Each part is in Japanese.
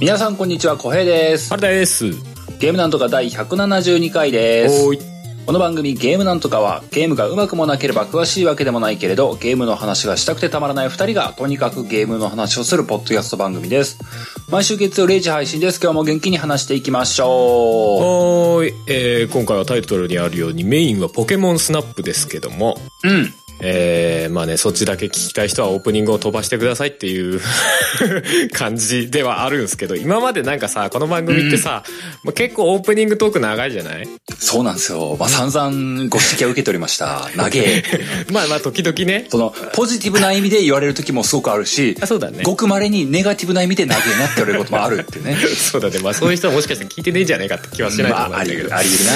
皆さんこんにちは、小平です。あれです。ゲームなんとか第172回です。おーい。この番組ゲームなんとかはゲームがうまくもなければ詳しいわけでもないけれどゲームの話がしたくてたまらない二人がとにかくゲームの話をするポッドキャスト番組です。毎週月曜0時配信です。今日も元気に話していきましょおーい。えー、今回はタイトルにあるようにメインはポケモンスナップですけども、う。うん。えー、まあね、そっちだけ聞きたい人はオープニングを飛ばしてくださいっていう 感じではあるんですけど、今までなんかさ、この番組ってさ、まあ結構オープニングトーク長いじゃない？そうなんですよ。まあ、散々ご指摘は受けておりました。長え。まあまあ時々ね。その、ポジティブな意味で言われる時もすごくあるし、あ、そうだね。ごく稀にネガティブな意味で長えなって言われることもあるっていうね。そうだね。まあそういう人はもしかして聞いてねえんじゃないかって気はしないと思うんまあ、あり得る、だけど。あり得るな。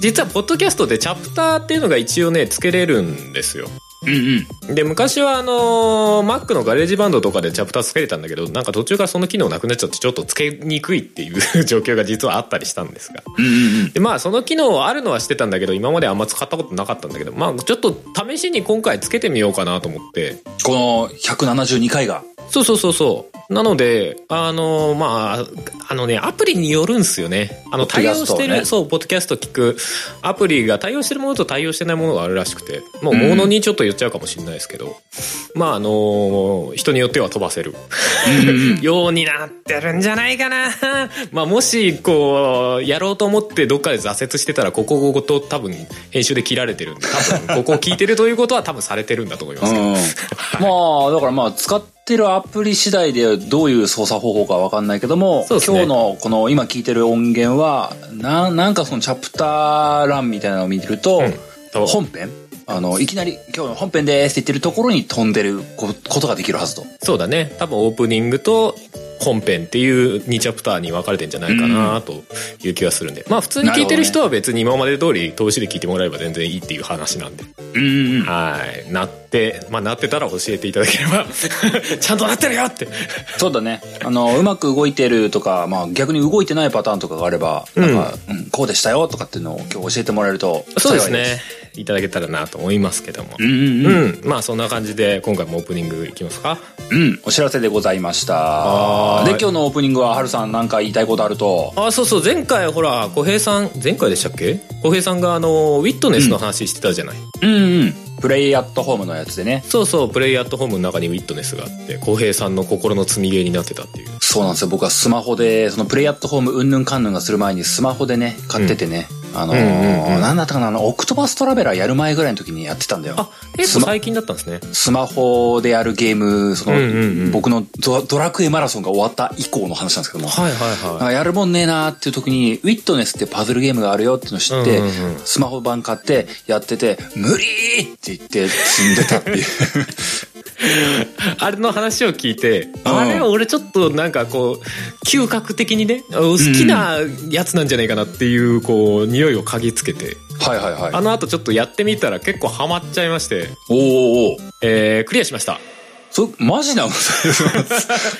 実はポッドキャストでチャプターっていうのが一応ね、つけれるんですよ。うんうん。で、昔はあのー Mac の GarageBand とかでチャプターつけれたんだけど、なんか途中からその機能なくなっちゃってちょっとつけにくいっていう 状況が実はあったりしたんですが。うんうんうん。で、まあその機能あるのはしてたんだけど、今まであんま使ったことなかったんだけど、まあちょっと試しに今回つけてみようかなと思って。この172回が。そうそうそうそう。なので、あのーまあ、あのね、アプリによるんすよね。あの、対応してる、ねそう、ポッドキャスト聞くアプリが対応してるものと対応してないものがあるらしくて、もう、ものにちょっと言っちゃうかもしれないですけど、まあ、あのー人によっては飛ばせる、ようになってるんじゃないかな。まあ、もし、こう、やろうと思ってどっかで挫折してたら、ここごと多分、編集で切られてるんで、多分、ここを聞いてるということは多分されてるんだと思いますけど。うん。まあ、だからまあ、使ってるアプリ次第でどういう操作方法かわかんないけども、ね。今日のこの今聞いてる音源は、な、なんかそのチャプター欄みたいなのを見てると、と本編？あの、いきなり今日の本編ですって言ってるところに飛んでるこことができるはずと。そうだね。多分オープニングと本編っていう2チャプターに分かれてんじゃないかなという気がするんで。まあ普通に聞いてる人は別に今まで通り投資で聞いてもらえば全然いいっていう話なんで。うんうんうん。はい。なって、まあなってたら教えていただければ、ちゃんとなってるよって。そうだね。あの、うまく動いてるとか、まあ逆に動いてないパターンとかがあれば、なんか、うん、こうでしたよとかっていうのを今日教えてもらえるとそうですね。いただけたらなと思いますけども。うんうんううん。ん。まあそんな感じで今回もオープニングいきますか？うん、お知らせでございました。で、今日のオープニングは、はるさんなんか言いたいことあると。あ、そうそう。前回ほら、小平さん、前回でしたっけ？小平さんがあの、ウィットネスの話してたじゃない。うんうん。プレイアットホームのやつでね。そうそう、プレイアットホームの中にウィットネスがあって、浩平さんの心の積みゲーになってたっていう。そうなんですよ。僕はスマホで、そのプレイアットホームうんぬんかんぬんがする前にスマホでね、買っててね。あのーうんうんうんなんだったかな、あの、オクトバストラベラーやる前ぐらいの時にやってたんだよ。あ、結構最近だったんですね。スマホでやるゲーム、その、うんうんうん僕のドドラクエマラソンが終わった以降の話なんですけども。はいはいなんかやるもんねえなーっていう時に、ウィットネスってパズルゲームがあるよっていうのを知って、うんうんうんスマホ版買ってやってて、無理ーって言って積んでたっていう。あれの話を聞いて、んあれ俺ちょっとなんかこう、嗅覚的にね、好きなやつなんじゃないかなっていう、こう、匂いを嗅ぎつけて、はいはいはい。あの後ちょっとやってみたら結構ハマっちゃいまして、おーおーおーえー、クリアしました。そ、マジなの？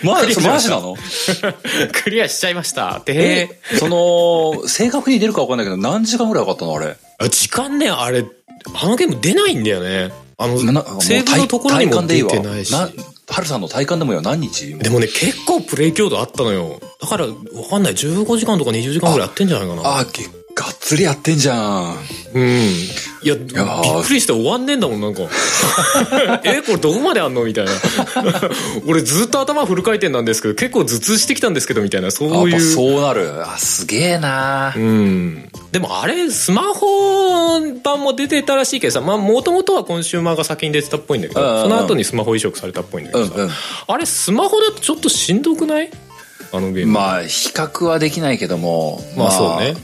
マ ジ、マジなの？クリアしちゃいました。えで、その、正確に出るかわかんないけど、何時間ぐらいかかったのあれ？あ時間ね、あれ、あのゲーム出ないんだよね。あの、セーブのところにも出。てないし。な、はるさんの体感でもよ。何日？でもね、結構プレイ強度あったのよ。だから、わかんない。15時間とか20時間ぐらいやってんじゃないかな。あ、げがっつりやってんじゃん。うん。いや、びーっくりして終わんねえんだもん、なんか。え、これどこまであんのみたいな。俺ずっと頭フル回転なんですけど、結構頭痛してきたんですけど、みたいな、そういう。やっぱそうなる。あ、すげえなうん。でもあれ、スマホ版も出てたらしいけどさ、まあ、もともとはコンシューマーが先に出てたっぽいんだけど、その後にスマホ移植されたっぽいんだけどさ、うんうん。あれ、スマホだとちょっとしんどくない？あのゲーム。まあ、比較はできないけども。まあそうね。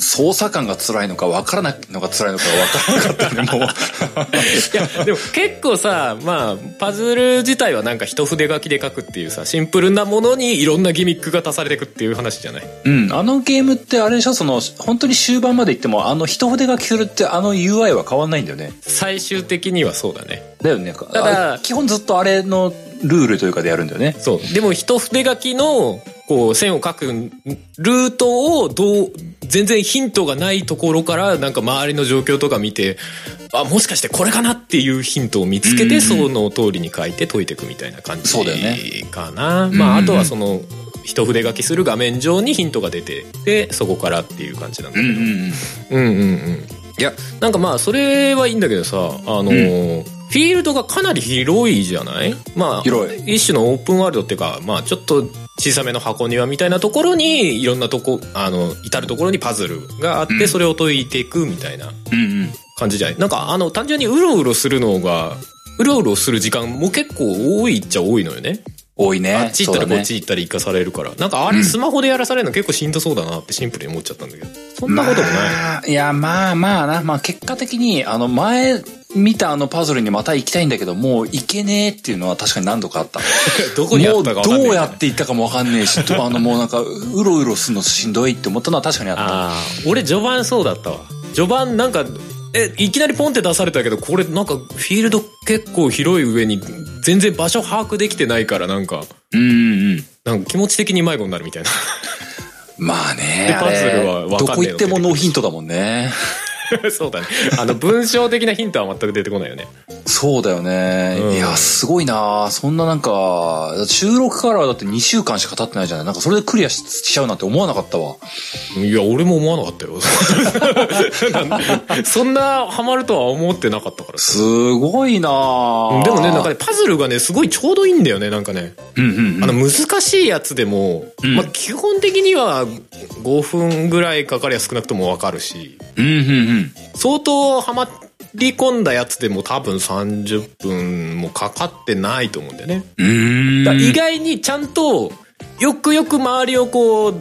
操作感が辛いのか分からないのが辛いのか分からなかったね、もう。いや、でも結構さ、まあ、パズル自体はなんか一筆書きで書くっていうさ、シンプルなものにいろんなギミックが足されていくっていう話じゃない？うん、あのゲームってあれでしょ？その、本当に終盤まで行っても、あの一筆書きするってあの UI は変わんないんだよね。最終的にはそうだね。だよね。ただあ基本ずっとあれのルールというかでやるんだよね。そう。でも一筆書きの、こう、線を書くルートをどう、全然ヒントがないところから、なんか周りの状況とか見て、あもしかしてこれかなっていうヒントを見つけて、その通りに書いて解いていくみたいな感じそうだよね。かな、まああとはその一筆書きする画面上にヒントが出てでそこからっていう感じなんだけど、うんうんうん。うんうんうん。いやなんかまあそれはいいんだけどさあのーフィールドがかなり広いじゃない？まあ広い。一種のオープンワールドっていうかまあちょっと小さめの箱庭みたいなところにいろんなとこあの至るところにパズルがあって、うん。それを解いていくみたいなうんうん。感じじゃない？なんかあの単純にうろうろするのがうろうろする時間も結構多いっちゃ多いのよね。多いね。あっち行ったらこっち行ったり行かされるから、なんかあれスマホでやらされるの結構しんどそうだなってシンプルに思っちゃったんだけど。そんなこともない、まあいや、まあまあな。まあ結果的に、あの、前見たあのパズルにまた行きたいんだけど、もう行けねえっていうのは確かに何度かあった。どこにあったかどうやって行ったかもわかんねえし、とあのもうなんか、うろうろするのしんどいって思ったのは確かにあった。俺序盤そうだったわ序盤なんかえいきなりポンって出されたけどこれなんかフィールド結構広い上に全然場所把握できてないからなんかうんうんうん。なんか気持ち的に迷子になるみたいなまあね。パズルはどこ行ってもノーヒントだもんね。そうだね。あの文章的なヒントは全く出てこないよね。そうだよね。うん。いや、すごいな。そんななんか、収録からはだって2週間しか経ってないじゃない。なんかそれでクリアししちゃうなんて思わなかったわ。いや俺も思わなかったよ。そんなハマるとは思ってなかったから。さすごいな。でもねなんかねパズルがねすごいちょうどいいんだよねなんかね。あの難しいやつでも、うん。まあ基本的には5分ぐらいかかりゃ少なくともわかるし。うんうんうん。相当ハマり込んだやつでも多分30分もかかってないと思うんだよね。意外にちゃんとよくよく周りをこう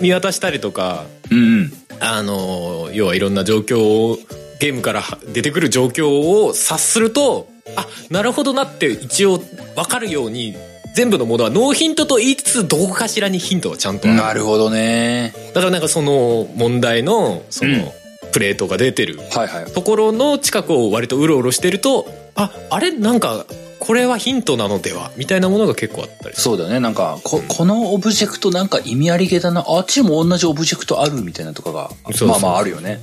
見渡したりとか、うんうん。あの、要はいろんな状況を、ゲームから出てくる状況を察すると、あ、なるほどなって一応わかるように、全部のものはノーヒントと言いつつ、どこかしらにヒントはちゃんとある。なるほどね。だからなんかその問題の、その、うんプレートが出てる。ところの近くを割とうろうろしてると、あ、あれ？なんか、これはヒントなのでは？みたいなものが結構あったり。そうだよね。なんか、こ、このオブジェクトなんか意味ありげだな。あっちも同じオブジェクトあるみたいなとかが、まあまああるよね。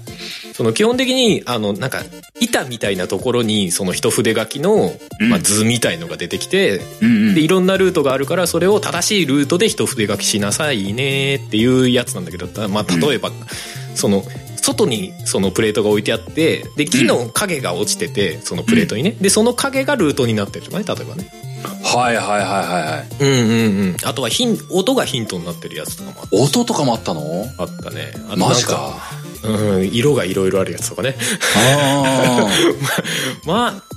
その基本的に、あの、なんか、板みたいなところに、その一筆書きの、うんまあ図みたいのが出てきて、うんうんで、いろんなルートがあるから、それを正しいルートで一筆書きしなさいねっていうやつなんだけど、まあ、例えば、その、外にそのプレートが置いてあって、で、木の影が落ちてて、そのプレートにね。で、その影がルートになってるとかね、例えばね。はいはいはいはいはい。うんうんうん。あとはヒン、音がヒントになってるやつとかも音とかもあったの？あったね。あとマジか。うん、色がいろいろあるやつとかね。あ まあ、お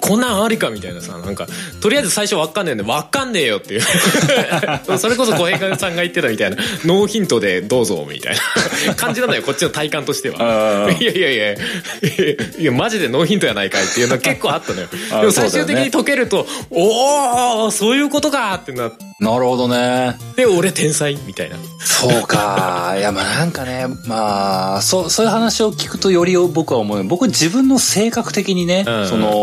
こんなんありか？みたいなさ、なんか、とりあえず最初わかんねえんで、わかんねえよっていう。それこそ小平さんが言ってたみたいな、ノーヒントでどうぞみたいな感じなんだよ、こっちの体感としては。あ。いやいやいや、いや、マジでノーヒントやないかいっていうのは結構あったのよ。あでも最終的に解けると、おおそういうことかってなっなるほどね。て、俺天才みたいな。そうか。いや、まあなんかね、まあ、そう、そういう話を聞くとより僕は思う。僕自分の性格的にね、うんその、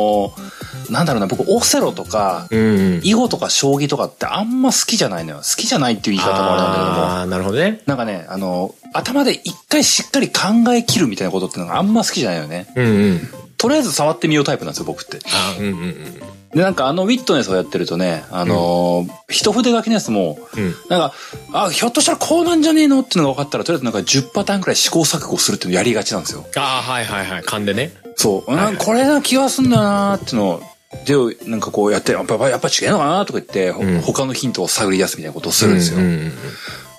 なんだろうな、僕オセロとか、うん。囲碁とか将棋とかってあんま好きじゃないのよ。好きじゃないっていう言い方もあれなんだけども。ああー、なるほどね。なんかね、あの、頭で一回しっかり考え切るみたいなことってのがあんま好きじゃないよね。うんうん。とりあえず触ってみようタイプなんですよ、僕って。あーうんうんうん。で、なんかあのウィットネスをやってるとね、あのー一筆書きのやつも、うんなんか、あ、ひょっとしたらこうなんじゃねえのっていうのが分かったら、とりあえずなんか10パターンくらい試行錯誤するっていうのをやりがちなんですよ。ああ、はいはいはい。勘でね。そう。はいこれな気がすんだよなーってのを、で、なんかこうやって、やっぱやっぱ違うのかなとか言って、ほうん他のヒントを探り出すみたいなことをするんですよ。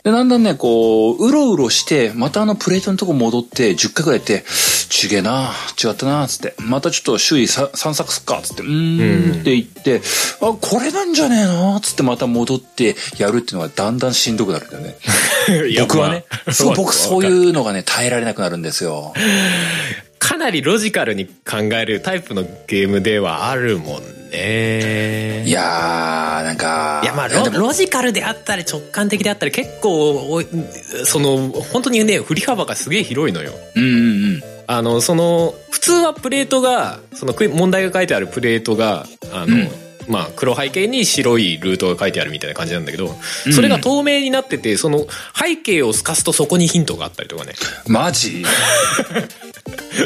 で、だんだんね、こう、うろうろして、またあのプレートのとこ戻って、10回くらいやって、ちげえな、違ったな、つって、またちょっと周囲さ散策すっか、つって、うーんって言って、あ、これなんじゃねえのつってまた戻ってやるっていうのがだんだんしんどくなるんだよね。僕はね、ま あそう、僕そうう。いうのがね、耐えられなくなるんですよ。かなりロジカルに考えるタイプのゲームではあるもんね。いやー、なんか、いやまあロロジカルであったり直感的であったり結構その本当にね振り幅がすげえ広いのよ。うんうんうん。あのその普通はプレートがその問題が書いてあるプレートがあの、うんまあ黒背景に白いルートが書いてあるみたいな感じなんだけど、うん。それが透明になっててその背景を透かすとそこにヒントがあったりとかね。マジ？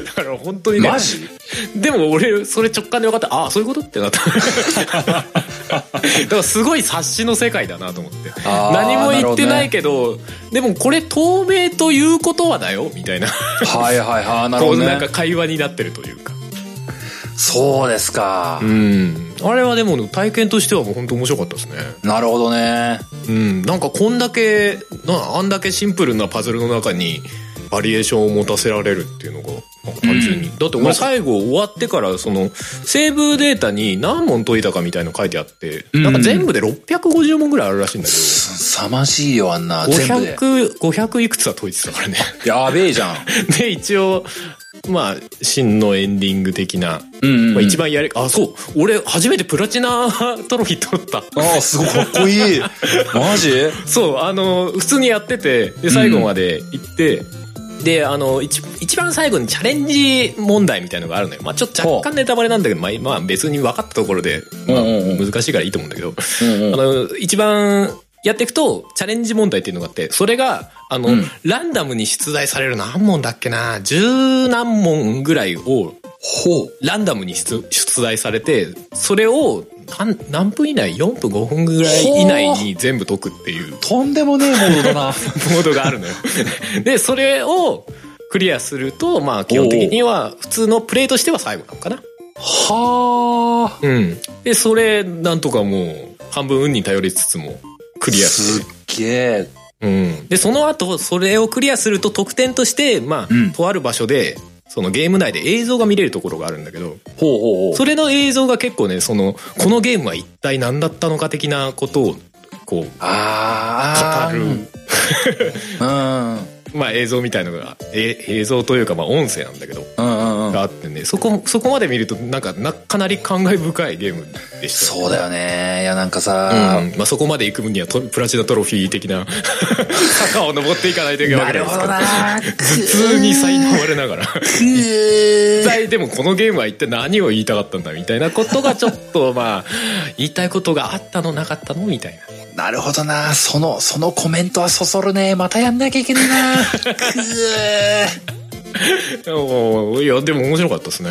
だから本当にねマジ？でも俺それ直感で分かったああそういうことってなった。だからすごい察しの世界だなと思って。何も言ってないなけどでもこれ透明ということはだよみたいな。はいはいはいなるほどね。こうなんか会話になってるというかそうですか。うん。あれはでも体験としてはもう本当面白かったですね。なるほどね。うん。なんかこんだけなあんだけシンプルなパズルの中にバリエーションを持たせられるっていうのがなんか単純に、うん。だって俺最後終わってからそのセーブデータに何問解いたかみたいの書いてあって、うん。なんか全部で650問ぐらいあるらしいんだけど。すさまじいよあんな全部で。500 500いくつは解いてたからね。やべえじゃん。で一応まあ真のエンディング的な、うんうんうん。まあ、一番やりあそう。俺初めてプラチナ トロフィー取った。ああすごいかっこいい。マジ？そうあの普通にやっててで最後まで行って、であの一一番最後にチャレンジ問題みたいのがあるのよ、まあ、ちょっと若干ネタバレなんだけど、まあ、まあ別に分かったところで、まあ、うんうんうん。難しいからいいと思うんだけど、うんうん。あの一番やっていくとチャレンジ問題っていうのがあってそれがあの、うん。ランダムに出題される何問だっけな？十何問ぐらいをほう。ランダムに出出題されてそれを何何分以内？4分5分ぐらい以内に全部解くっていう。とんでもねえモードだな。モードがあるのよ。で、それをクリアすると、まあ基本的には普通のプレイとしては最後なのかな。はあ。うん。で、それなんとかもう半分運に頼りつつもクリアすしっげえ。て。うん。で、その後、それをクリアすると得点として、まあ、うん。とある場所で、そのゲーム内で映像が見れるところがあるんだけど、ほうほうほう。それの映像が結構ね、その、このゲームは一体何だったのか的なことを、こう、語る。うん まあ映像みたいのが、え映像というかまあ音声なんだけど、があってね、そこ、そこまで見るとなんかな、かなり感慨深いゲームでした。そうだよね。いやなんかさ、うん、まあそこまで行く分にはトプラチナトロフィー的な坂を登っていかないといけないわけですけど、普通に苛まれながら、く一体でもこのゲームは一体何を言いたかったんだみたいなことがちょっとまあ、言いたいことがあったのなかったのみたいな。なるほどな。そのそのコメントはそそるね。またやんなきゃいけないな いや、でも面白かったですね。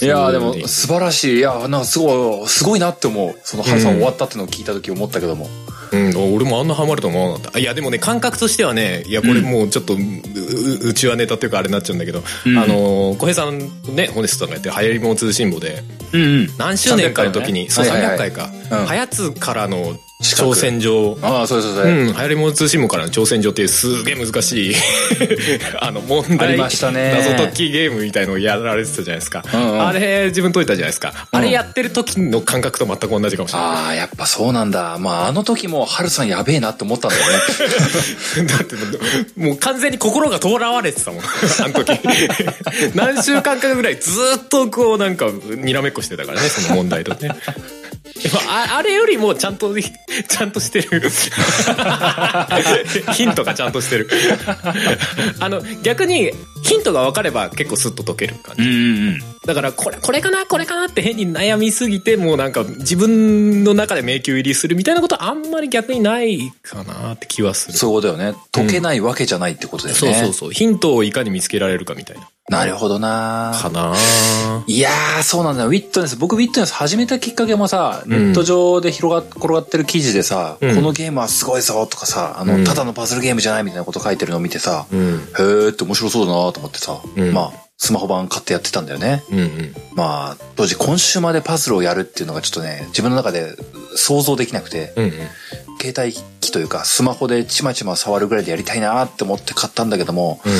いやでも素晴らしい。いやなんかすごいすごいなって思う。そのハルさん。終わったってのを聞いた時思ったけども、うん、俺もあんなハマると思わなかった。いや、でもね、感覚としてはね、いや、これもうちょっと、うううちはネタっていうかあれになっちゃうんだけど、うん。あの、小平さんね、ホネストさんがやってる流行りも通信簿で、うんうん。何周年かの時に、300そう、300回か、うん。はやつからの挑戦状、ああそうそうそう、うん、流行り物通信簿からの挑戦状っていうすげえ難しい。あの問あ題りましたね。謎解きゲームみたいのをやられてたじゃないですか、うんうん。あれ自分解いたじゃないですか、うん。あれやってる時の感覚と全く同じかもしれない。ああやっぱそうなんだ。まああの時もハルさんやべえなって思ったんだよね。だってもう完全に心がとらわれてたもん。あの時。何週間かぐらいずっとこうなんかにらめっこしてたからねその問題とねああれよりもちゃんとちゃんとしてる。ヒントがちゃんとしてる。あの逆にヒントが分かれば結構スッと解ける感じ。うんうんだからこれこれかな？これかなって変に悩みすぎてもうなんか自分の中で迷宮入りするみたいなことはあんまり逆にないかなって気はする。そうだよね。解けないわけじゃないってことだよね、そうそうそう。ヒントをいかに見つけられるかみたいな。なるほどなかないやー、そうなんだよ。ウィットネス。僕、ウィットネス始めたきっかけもさ、んネット上で広がっ、転がってる記事でさ、うんこのゲームはすごいぞとかさ、あの、うんただのパズルゲームじゃないみたいなこと書いてるのを見てさ、うん。へーって面白そうだなと思ってさ、うんまあ、スマホ版買ってやってたんだよね。うんうん。まあ、当時今週までパズルをやるっていうのがちょっとね、自分の中で想像できなくて、うんうん。携帯機というかスマホでちまちま触るぐらいでやりたいなって思って買ったんだけども、うん。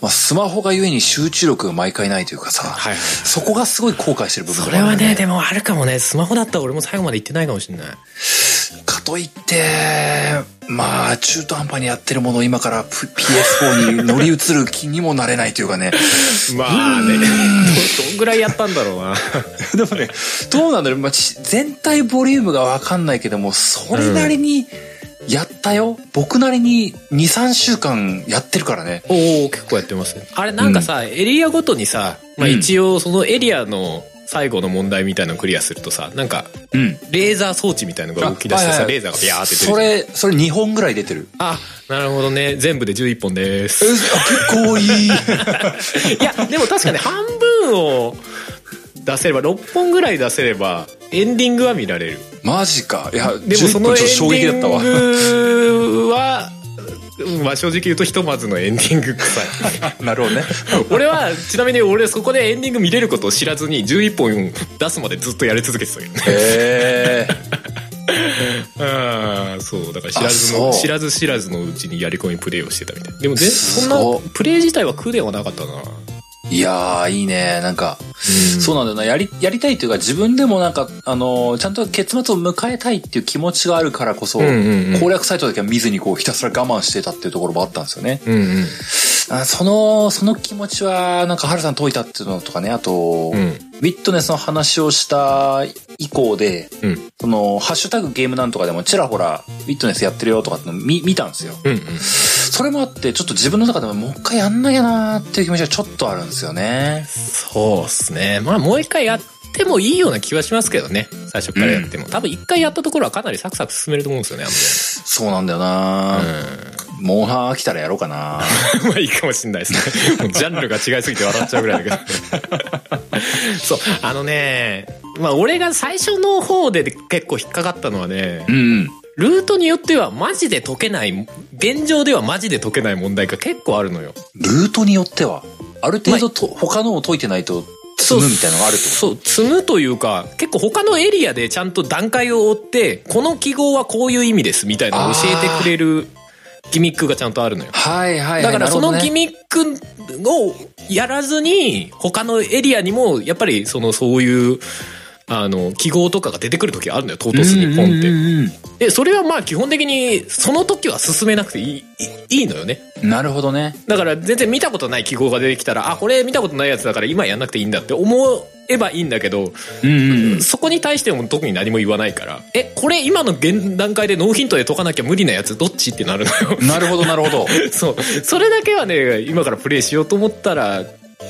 まあ、スマホがゆえに集中力が毎回ないというかさ、はいはい。そこがすごい後悔してる部分それはがあるんだよね、でもあるかもね。スマホだったら俺も最後まで行ってないかもしれない。かといって、まあ、中途半端にやってるものを今から P- PS4 に乗り移る気にもなれないというかね。まあね。ど、どんぐらいやったんだろうな。でもね、どうなんだろう、まあ、ち全体ボリュームがわかんないけども、それなりにやったよ。僕なりに2、3週間やってるからね。おお結構やってますね。あれなんかさ、エリアごとにさ、まあうん一応そのエリアの最後の問題みたいなのクリアするとさなんかうん。レーザー装置みたいなのが動き出してさ、レーザーがビャーって出てるそれ、それ2本ぐらい出てる。あなるほどね全部で11本です結構いい。いやでも確かに半分を出せれば6本ぐらい出せればエンディングは見られるマジか。いや、でもそのエンデちょっと衝撃だったわ。ィングはうんまあ正直言うとひとまずのエンディング臭い。なるほどね。俺はちなみに俺そこでエンディング見れることを知らずに11本出すまでずっとやり続けてたけどね。へえ。あ あそう。だから知らずの知らず知らずのうちにやり込みプレイをしてたみたいでもぜそんなプレイ自体は苦ではなかったないやー、いいね。なんか、そうなんだよな。やり、やりたいというか、自分でもなんか、あのーちゃんと結末を迎えたいっていう気持ちがあるからこそ、うんうんうん攻略サイトだけは見ずにこう、ひたすら我慢してたっていうところもあったんですよね。うんうんあその、その気持ちは、なんか、ハルさん解いたっていうのとかね、あと、うん。ウィットネスの話をした以降で、うん。その、ハッシュタグゲームなんとかでもちらほら、ウィットネスやってるよとかっての見、見たんですよ。うんうん。それもあって、ちょっと自分の中でももう一回やんなきゃなーっていう気持ちがちょっとあるんですよね。そうっすね。まあもう一回やってもいいような気はしますけどね。最初からやっても、多分一回やったところはかなりサクサク進めると思うんですよねあそうなんだよな。ーモンハン飽きたらやろうかな まあいいかもしんないですね。ジャンルが違いすぎて笑っちゃうぐらいだけど。そう、あのね、まあ俺が最初の方で結構引っかかったのはねう、ん。ルートによってはマジで解けない、現状ではマジで解けない問題が結構あるのよ。ルートによっては、ある程度と、他のを解いてないと積むみたいなのがあるってこそう、積むというか、結構他のエリアでちゃんと段階を追って、この記号はこういう意味ですみたいなのを教えてくれるギミックがちゃんとあるのよ。とはいはいはい。だからそのギミミックをやらずに他のエリアにもやっぱりそのそういうあの記号とかが出てくる時あるのよ唐突にポンって。でそれはまあ基本的にその時は進めなくていいいいいのよね。なるほどね。だから全然見たことない記号が出てきたらあこれ見たことないやつだから今やんなくていいんだって思えばいいんだけど、うんうんうん。そこに対しても特に何も言わないからえこれ今の現段階でノーヒントで解かなきゃ無理なやつどっちってなるのよ。なるほどなるほど。そう。それだけはね、今からプレイしようと思ったら、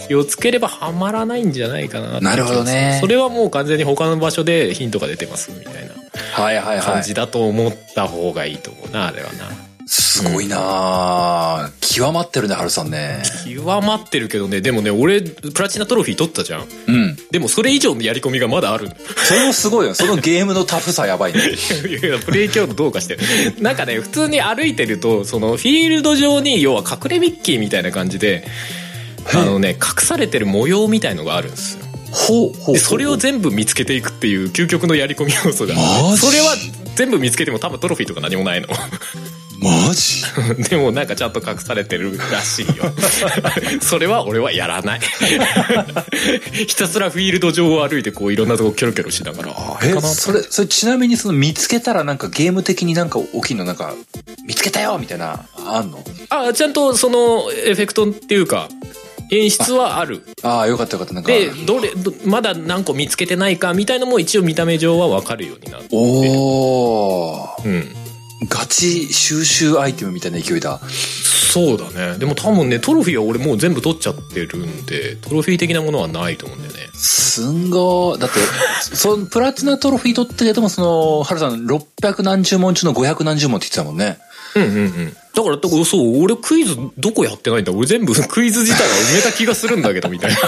気をつければハマらないんじゃないかなってなるほどねそれはもう完全に他の場所でヒントが出てますみたいなはいはいはい。感じだと思った方がいいと思うな、あれはな。すごいなー極まってるね、ハルさんね。極まってるけどね、でもね、俺、プラチナトロフィー取ったじゃん。うん。でもそれ以上のやり込みがまだある。それもすごいよ。そのゲームのタフさやばいね。いやプレイ強度どうかしてる。なんかね、普通に歩いてると、そのフィールド上に、要は隠れミッキーみたいな感じで、あのね、隠されてる模様みたいのがあるんですよ。ほうほうでそれを全部見つけていくっていう究極のやり込み要素が。それは全部見つけても多分トロフィーとか何もないの。マジ？でもなんかちゃんと隠されてるらしいよ。それは俺はやらない。ひたすらフィールド上を歩いてこういろんなとこキョロキョロしながら。えそれそれちなみにその見つけたらなんかゲーム的になんか起きんのなんか見つけたよみたいなあんの？あちゃんとそのエフェクトっていうか演出はある。ああよかったよかった。なんかでどれどまだ何個見つけてないかみたいのも一応見た目上は分かるようになって。おおうん。ガチ収集アイテムみたいな勢いだ。そうだね。でも多分ねトロフィーは俺もう全部取っちゃってるんでトロフィー的なものはないと思うんだよね。すんごー。だってそのプラチナトロフィー取っててもそのハルさん600何十問中の500何十問って言ってたもんねうんうんうん。だからだからそう俺クイズどこやってないんだ。俺全部 クイズ自体は埋めた気がするんだけどみたいな。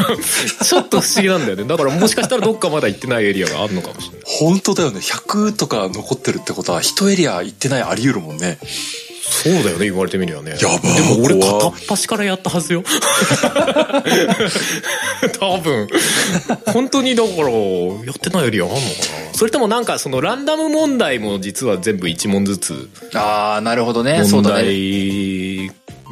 ちょっと不思議なんだよね。だからもしかしたらどっかまだ行ってないエリアがあるのかもしれない。本当だよね。100とか残ってるってことは一エリア行ってないあり得るもんねそうだよね言われてみりゃね。やばでも俺怖片っ端からやったはずよ。多分。本当にだからやってないエリアあんのかな。それともなんかそのランダム問題も実は全部1問ずつああなるほどね。そう問だね。題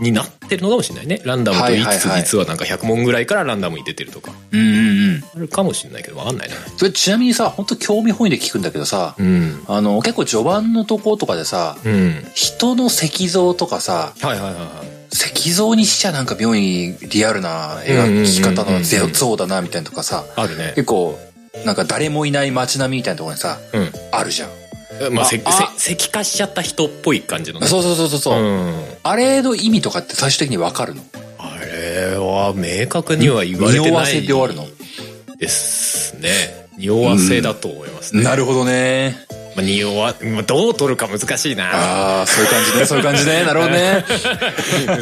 になってるのかもしれないね。ランダムと言いつつ実はなんか100問ぐらいからランダムに出てるとか。うんうんうん。あるかもしれないけどわかんないねそれちなみにさ本当興味本位で聞くんだけどさ、うん。あの結構序盤のとことかでさうん。人の石像とかさはいはいはいはい。石像にしちゃなんか妙にリアルな描き方の像だなみたいなとかさあるね。結構なんか誰もいない街並みみたいなところにさうん。あるじゃんまあせあせ石化しちゃった人っぽい感じのねそうそうそうそうそう、うんあれの意味とかって最終的に分かるの？あれは明確には言われて匂わないせで終わるの？ですね。匂わせだと思いますね。なるほどね。まあ、匂わ、まあ、どう取るか難しいな。ああ、そういう感じね、そういう感じね。なるほどね。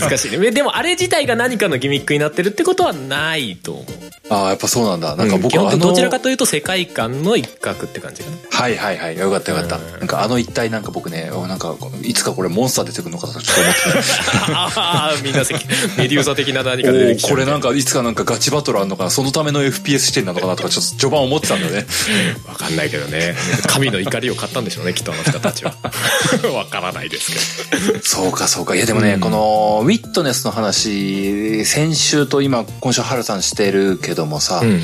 難しいね。でもあれ自体が何かのギミックになってるってことはないと思う。ああ、やっぱそうなんだ。なんか僕は、はあのどちらかというと世界観の一角って感じかな。はいはいはい。よかったよかった。なんかあの一体なんか僕ね、なんかいつかこれモンスター出てくるのかとちょっと思ってああ、みんなメデューサ的な何か出てきちゃう。これなんかいつかなんかガチバトルあんのかなそのための FPS 視点なのかなとかちょっと序盤思ってたんだよね。わかんないけどね。神の怒りを買ったんでしょうね、きっとあの人たちは。わからないですけど。そうかそうか。いやでもね、うん、このウィットネスの話、先週と今、今週ハルさんしてるけどもさ、うんうん、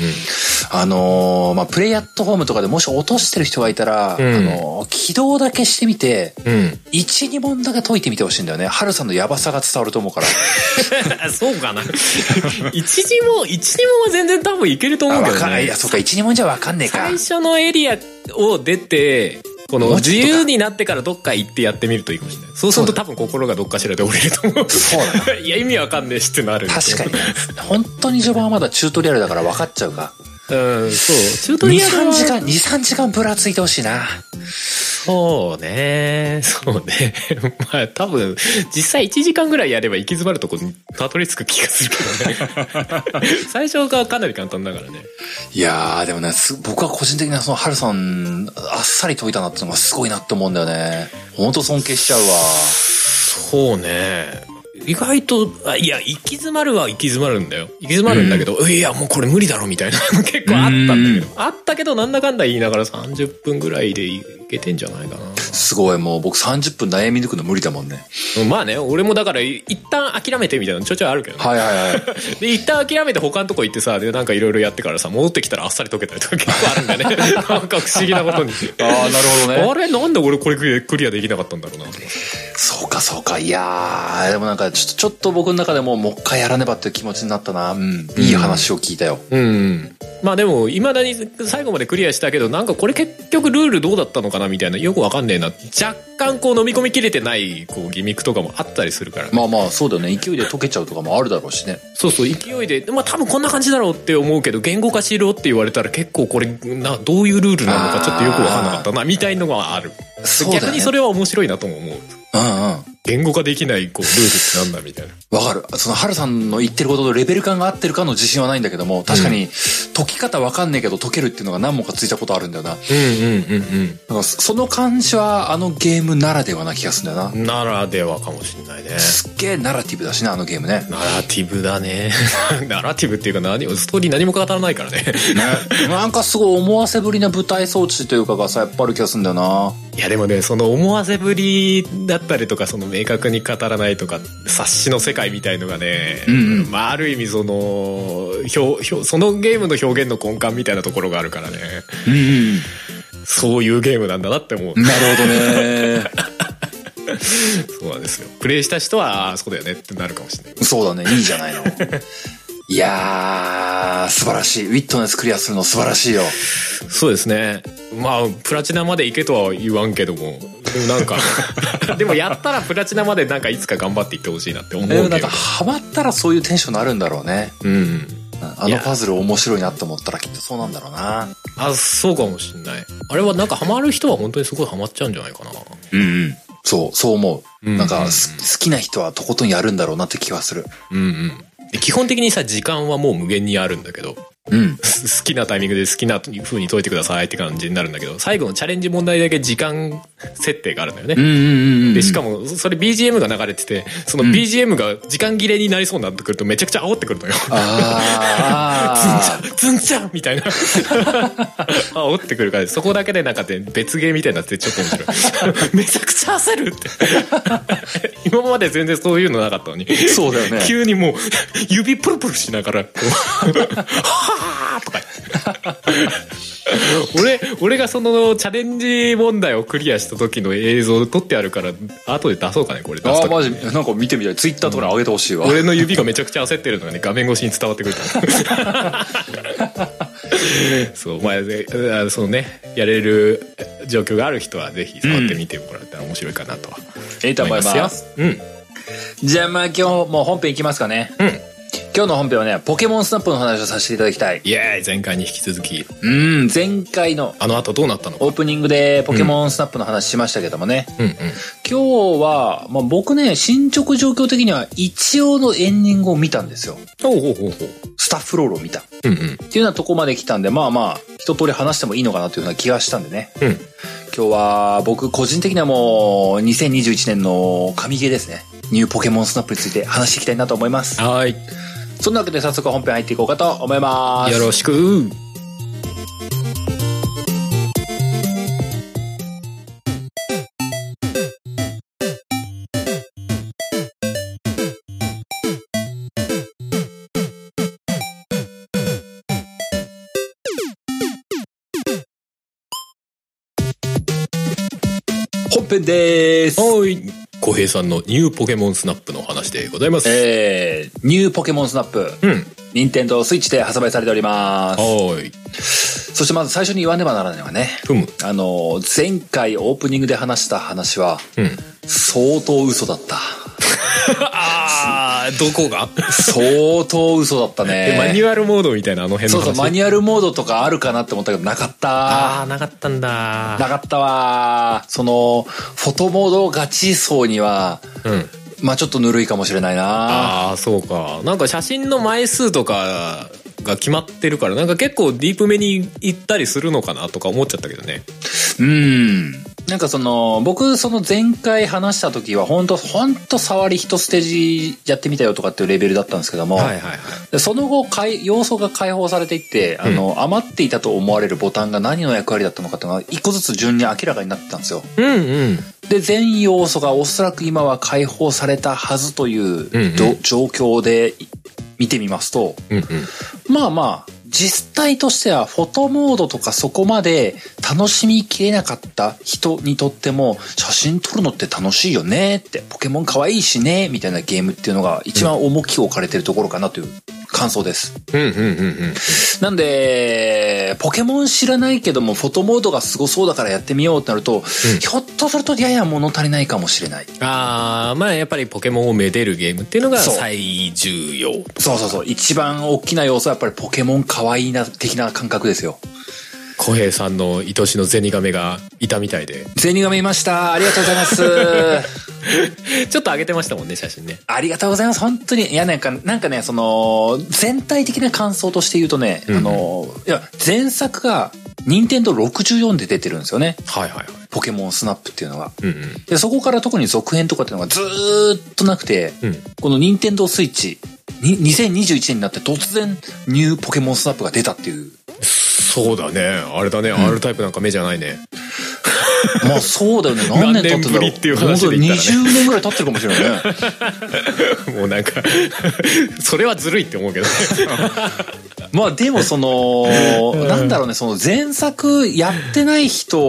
あのー、まあ、プレイアットフォームとかでもし落としてる人がいたら、うん、あのー、起動だけしてみて、うん、1、2問だけ解いてみてほしいんだよね。ハルさんのヤバさが伝わると思うから。そうかな。1、2問、1、2問は全然多分いけると思うけどね。いや、そうか、1、2問じゃわかんねえか。最初のエリアを出て、この自由になってからどっか行ってやってみるといいかもしれない。そうすると多分心がどっかしらで折れると思う。そうだ。いや、意味わかんねえしってなる。確かに。本当に序盤はまだチュートリアルだから分かっちゃうか。うん、そう。チュートリアルは。2、3時間、2、3時間ぶらついてほしいな。そうね。そうね。まあ多分、実際1時間ぐらいやれば行き詰まるとこにたどり着く気がするけどね。最初がかなり簡単だからね。いやー、でもね、僕は個人的にはその、ハルさん、あっさり解いたなっていうのがすごいなって思うんだよね。本当尊敬しちゃうわ。そうね。意外と、あいや、行き詰まるは行き詰まるんだよ。行き詰まるんだけど、うん、いや、もうこれ無理だろみたいなの結構あったんだけど。あったけど、なんだかんだ言いながら30分ぐらいでいけてんじゃないかな。すごい、もう僕30分悩み抜くの無理だもんね。まあね、俺もだから、一旦諦めてみたいなのちょちょいあるけどね。はいはいはい。で、一旦諦めて他のとこ行ってさ、で、なんかいろいろやってからさ、戻ってきたらあっさり解けたりとか結構あるんだね。なんか不思議なことに。ああ、なるほどね。あれ、なんで俺これクリアできなかったんだろうなそうかそうか。いやでもなんかちょっと、ちょっと僕の中でももう一回やらねばっていう気持ちになったな。うん。いい話を聞いたよ。うん。うん、まあでも、いまだに最後までクリアしたけど、なんかこれ結局ルールどうだったのかなみたいな、よくわかんねえな。若干こう飲み込みきれてないこうギミックとかもあったりするから、ね、まあまあそうだよね。勢いで解けちゃうとかもあるだろうしね。そうそう、勢いで、まあ多分こんな感じだろうって思うけど、言語化しろって言われたら結構これ、な、どういうルールなのかちょっとよくわかんなかったな、みたいのがある。ね、逆にそれは面白いなとも思う。うんうん。言語化できないこうルールってなんだみたいな。わかる。その、ハルさんの言ってることとレベル感が合ってるかの自信はないんだけども、確かに、解き方わかんねえけど解けるっていうのが何問かついたことあるんだよな。うんうんうんうん。だからその感じはあのゲームならではな気がするんだよな。ならではかもしんないね。すっげえナラティブだしね、あのゲームね。ナラティブだね。ナラティブっていうか何、ストーリー何も語らないからね。ね。なんかすごい思わせぶりな舞台装置というかがさ、やっぱある気がするんだよな。いやでもね、その思わせぶりだったりとか、その明確に語らないとか、察しの世界みたいのがね、うんうん、まあある意味その、表、表、そのゲームの表現の根幹みたいなところがあるからね。うんうん、そういうゲームなんだなって思う。なるほどね。そうなんですよ。プレイした人は、ああ、そうだよねってなるかもしれない。そうだね、いいじゃないの。いやー、素晴らしい。ウィットネスクリアするの素晴らしいよ。そうですね。まあ、プラチナまで行けとは言わんけども、でもなんか でもやったらプラチナまでなんかいつか頑張っていってほしいなって思うけど。なんかハマったらそういうテンションになるんだろうね。うん。あのパズル面白いなって思ったらきっとそうなんだろうな。あ、そうかもしんない。あれはなんかハマる人は本当にすごいハマっちゃうんじゃないかな。うんうん。そう、そう思う。なんか、好きな人はとことんやるんだろうなって気はする。うんうん。基本的にさ、時間はもう無限にあるんだけど、うん、好きなタイミングで好きな風に解いてくださいって感じになるんだけど、最後のチャレンジ問題だけ時間設定があるんだよね。で、しかも、それ BGM が流れてて、その BGM が時間切れになりそうになってくるとめちゃくちゃ煽ってくるのよ。ズ ンチャン、ズンチャンみたいな。煽ってくるから、そこだけでなんか別ゲーみたいになってちょっと面白い。めちゃくちゃ焦るって。今まで全然そういうのなかったのに。そうだよね。急にもう、指プルプルしながら、こう、はーとか俺、俺がそのチャレンジ問題をクリアした時の映像撮ってあるから、後で出そうかね、これああ、マジ、なんか見てみたい。ツイッターとか上げてほしいわ、うん、俺の指がめちゃくちゃ焦ってるのがね、画面越しに伝わってくる そう、まあ、そのね、やれる状況がある人はぜひ触ってみてもらったら面白いかなとは、うん。いいと思いますよ。うん。じゃあまあ今日もう本編いきますかね。うん。今日の本編はね、ポケモンスナップの話をさせていただきたい。イエーイ前回に引き続き。うん、前回のあの後どうなったの？か。オープニングでポケモンスナップの話しましたけどもね。うんうん。今日は、まあ、僕ね、進捗状況的には一応のエンディングを見たんですよ。ほうほうほうほう。スタッフロールを見た。っうんうん。ていうようなとこまで来たんで、まあまあ、一通り話してもいいのかなというような気がしたんでね。うん。今日は僕個人的にはもう2021年の神ゲーですね。ニューポケモンスナップについて話していきたいなと思います。はーい。そんなわけで早速本編入っていこうかと思います。よろしく。本編でーす。はーい。小平さんのニューポケモンスナップのお話でございます。えー、ニューポケモンスナップ、うん。任天堂スイッチで発売されております。はーい。そしてまず最初に言わねばならないのはね、ふむ。あの、前回オープニングで話した話は、うん。相当嘘だった。あー、どこが？相当嘘だったね。えマニュアルモードみたいなあの辺の話？そうそう、マニュアルモードとかあるかなって思ったけど、なかった。あー、なかったんだ。なかったわ。その、フォトモードガチ層には、うん。まあちょっとぬるいかもしれないな。ああそうかなんか写真の枚数とかが決まってるからなんか結構ディープめに行ったりするのかなとか思っちゃったけどね。うん。なんかその、僕その前回話した時は、本当本当触り一ステージやってみたよとかっていうレベルだったんですけども、はいはいでその後かい、要素が解放されていって、あの、余っていたと思われるボタンが何の役割だったのかっていうのが、一個ずつ順に明らかになってたんですよ。うんうん。で、全要素がおそらく今は解放されたはずという、うんうん。ど状況で見てみますと、うんうん。まあまあ、実態としてはフォトモードとかそこまで楽しみきれなかった人にとっても写真撮るのって楽しいよねって、ポケモン可愛いしね、みたいなゲームっていうのが一番重きを置かれてるところかなという感想です。うんうんうんうんなんで、ポケモン知らないけどもフォトモードがすごそうだからやってみようってなると、ひょっとするとやや物足りないかもしれない。ああまあやっぱりポケモンをめでるゲームっていうのがそう最重要そうそうそう。一番大きな要素はやっぱりポケモン可愛いな的な感覚ですよ。小平さんの愛しのゼニガメがいたみたいでゼニガメいました。ありがとうございます。ちょっと上げてましたもんね写真ねありがとうございます。本当に。いや、なんか、なんかね、その、全体的な感想として言うとね、うんあの、いや、前作が、任天堂64で出てるんですよね。はいはいはいポケモンスナップっていうのが。うんうんで、そこから特に続編とかっていうのがずーっとなくて、うんこの任天堂スイッチ、に2021年になって突然、ニューポケモンスナップが出たっていう。そうだねあれだね、R タイプなんか目じゃないね まあそうだよね。何年経ってんだろ何年ぶりっていう話で言ったらね。本当20年ぐらい経ってるかもしれないね。もうなんか それはずるいって思うけどね。まあでもその、なんだろうね、その前作やってない人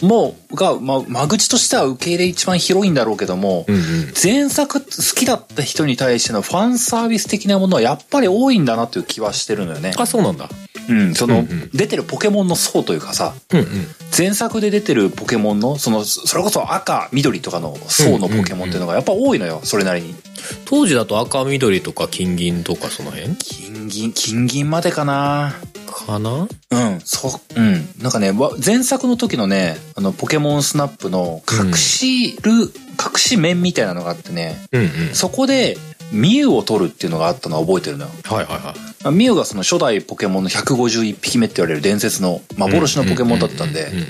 も、が、まあ間口としては受け入れ一番広いんだろうけども、うんうん。前作好きだった人に対してのファンサービス的なものはやっぱり多いんだなという気はしてるのよね。あそうなんだうん、その、うんうん。出てるポケモンの層というかさ、うんうん。前作で出てるポケモンの、その、それこそ赤、緑とかの層のポケモンっていうのがやっぱ多いのよ、それなりに。当時だと赤緑とか金銀とかその辺？金銀、金銀までかな。かな？うん、そう、うん。なんかね、わ前作の時のね、あの、ポケモンスナップの隠しる、隠し面みたいなのがあってね、うんうん。そこで、ミュウを取るっていうのがあったのは覚えてるのよ。はいはいはい。あミュウがその初代ポケモンの151匹目って言われる伝説の幻のポケモンだったんで。うう、う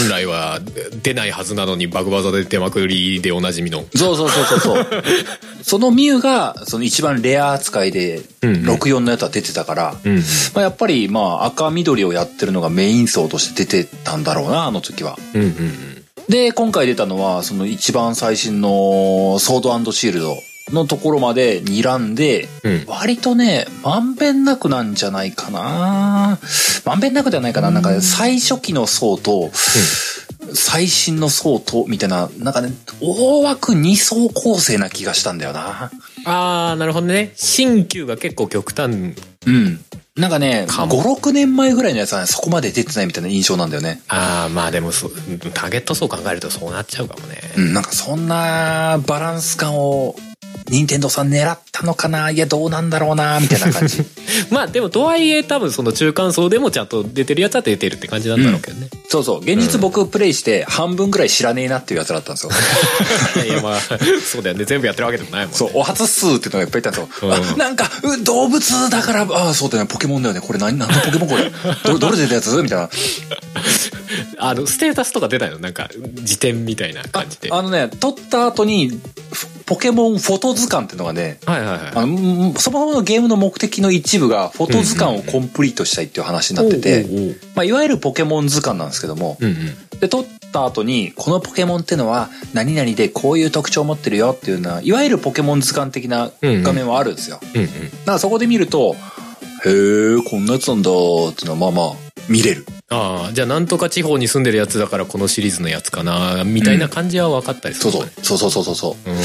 本来は出ないはずなのにバグ技で出まくりでおなじみの。そうそうそうそうそう。そのミュウが、その一番レア扱いで、うんうん。64のやつは出てたから、うんまあ、やっぱりまあ赤緑をやってるのがメイン層として出てたんだろうな、あの時は。うんうんで、今回出たのは、その一番最新のソードシールド。のところまで睨んで、うん。割とね、まんべんなくなんじゃないかな。まんべんなくではないかな。なんかね、最初期の層と、最新の層と、みたいな、なんかね、大枠2層構成な気がしたんだよな。ああなるほどね。新旧が結構極端。うん。なんかね、かも。5、6年前ぐらいのやつはね、そこまで出てないみたいな印象なんだよね。ああまあでもそうターゲット層考えるとそうなっちゃうかもね。うん、なんかそんなバランス感を任天堂さん狙ったのかな？いや、どうなんだろうなみたいな感じ。まあでもとはいえ多分その中間層でもちゃんと出てるやつは出てるって感じなんだろうけどね、そうそう。現実僕プレイして半分ぐらい知らねえなっていうやつだったんですよ。いやまあ そうだよね全部やってるわけでもないもんねそう、お初っすーっていうのがいっぱいいたんですよ。うんあ、なんか、う動物だから、ああ、そうだよね、ポケモンだよね。これ何、何のポケモンこれ？ど、どれ出たやつ？みたいな。あのステータスとか出ないの？なんか辞典みたいな感じであのね、撮った後に、フポケモンフォト図鑑っていうのがね、はいはいはいあの、んそもそものゲームの目的の一部が、フォト図鑑をコンプリートしたいっていう話になってて、おうおうおうまあ、いわゆるポケモン図鑑なんですけども、うんうんで、撮った後に、このポケモンってのは、何々でこういう特徴を持ってるよっていうのは、いわゆるポケモン図鑑的な画面はあるんですよ。うんうんだからそこで見ると、へえ、こんなやつなんだっていうのは、まあまあ、見れる。ああじゃあなんとか地方に住んでるやつだからこのシリーズのやつかなみたいな感じは分かったりするのね、そうそう。そうそうそうそうそう。うん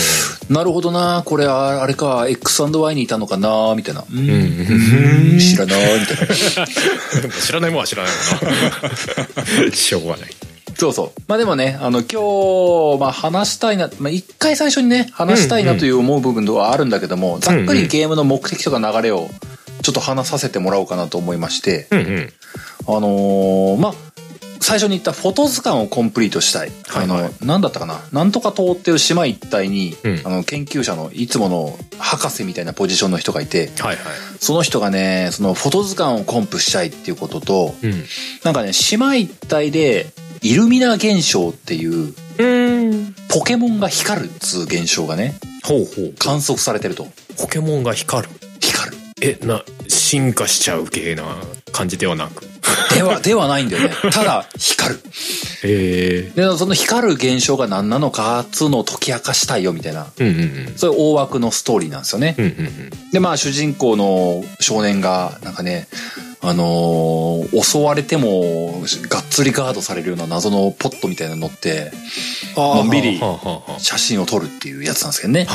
なるほどな、これああれか、X&Y にいたのかな、みたいな。ううん。知らない、みたいな。知らないもんは知らないもんな。しょうがない。そうそう。まあでもね、あの、今日、まあ話したいな、まあ一回最初にね、話したいなという思う部分はあるんだけども、ざっくりゲームの目的とか流れを、ちょっと話させてもらおうかなと思いまして、うんうん。あのーまあ、最初に言ったフォト図鑑をコンプリートしたい。はいはい。あの、なんだったかな？なんとか島っていう島一帯に、うん。あの、研究者のいつもの博士みたいなポジションの人がいて、はいはい。その人がね、そのフォト図鑑をコンプしたいっていうことと、うん。なんかね、島一帯で、イルミナ現象っていう、うん。ポケモンが光るっつう現象がね、ほうほう。観測されてると。ポケモンが光る。光る。えな進化しちゃう系な感じではなく？では、ではないんだよね。ただ、光る。へえで、その光る現象が何なのかっつうのを解き明かしたいよみたいな、うんうんうんそういう大枠のストーリーなんですよね。うんうんうんで、まあ、主人公の少年が、なんかね、あのー襲われても、がっつりガードされるような謎のポットみたいなの乗って、のんびり写真を撮るっていうやつなんですけどね。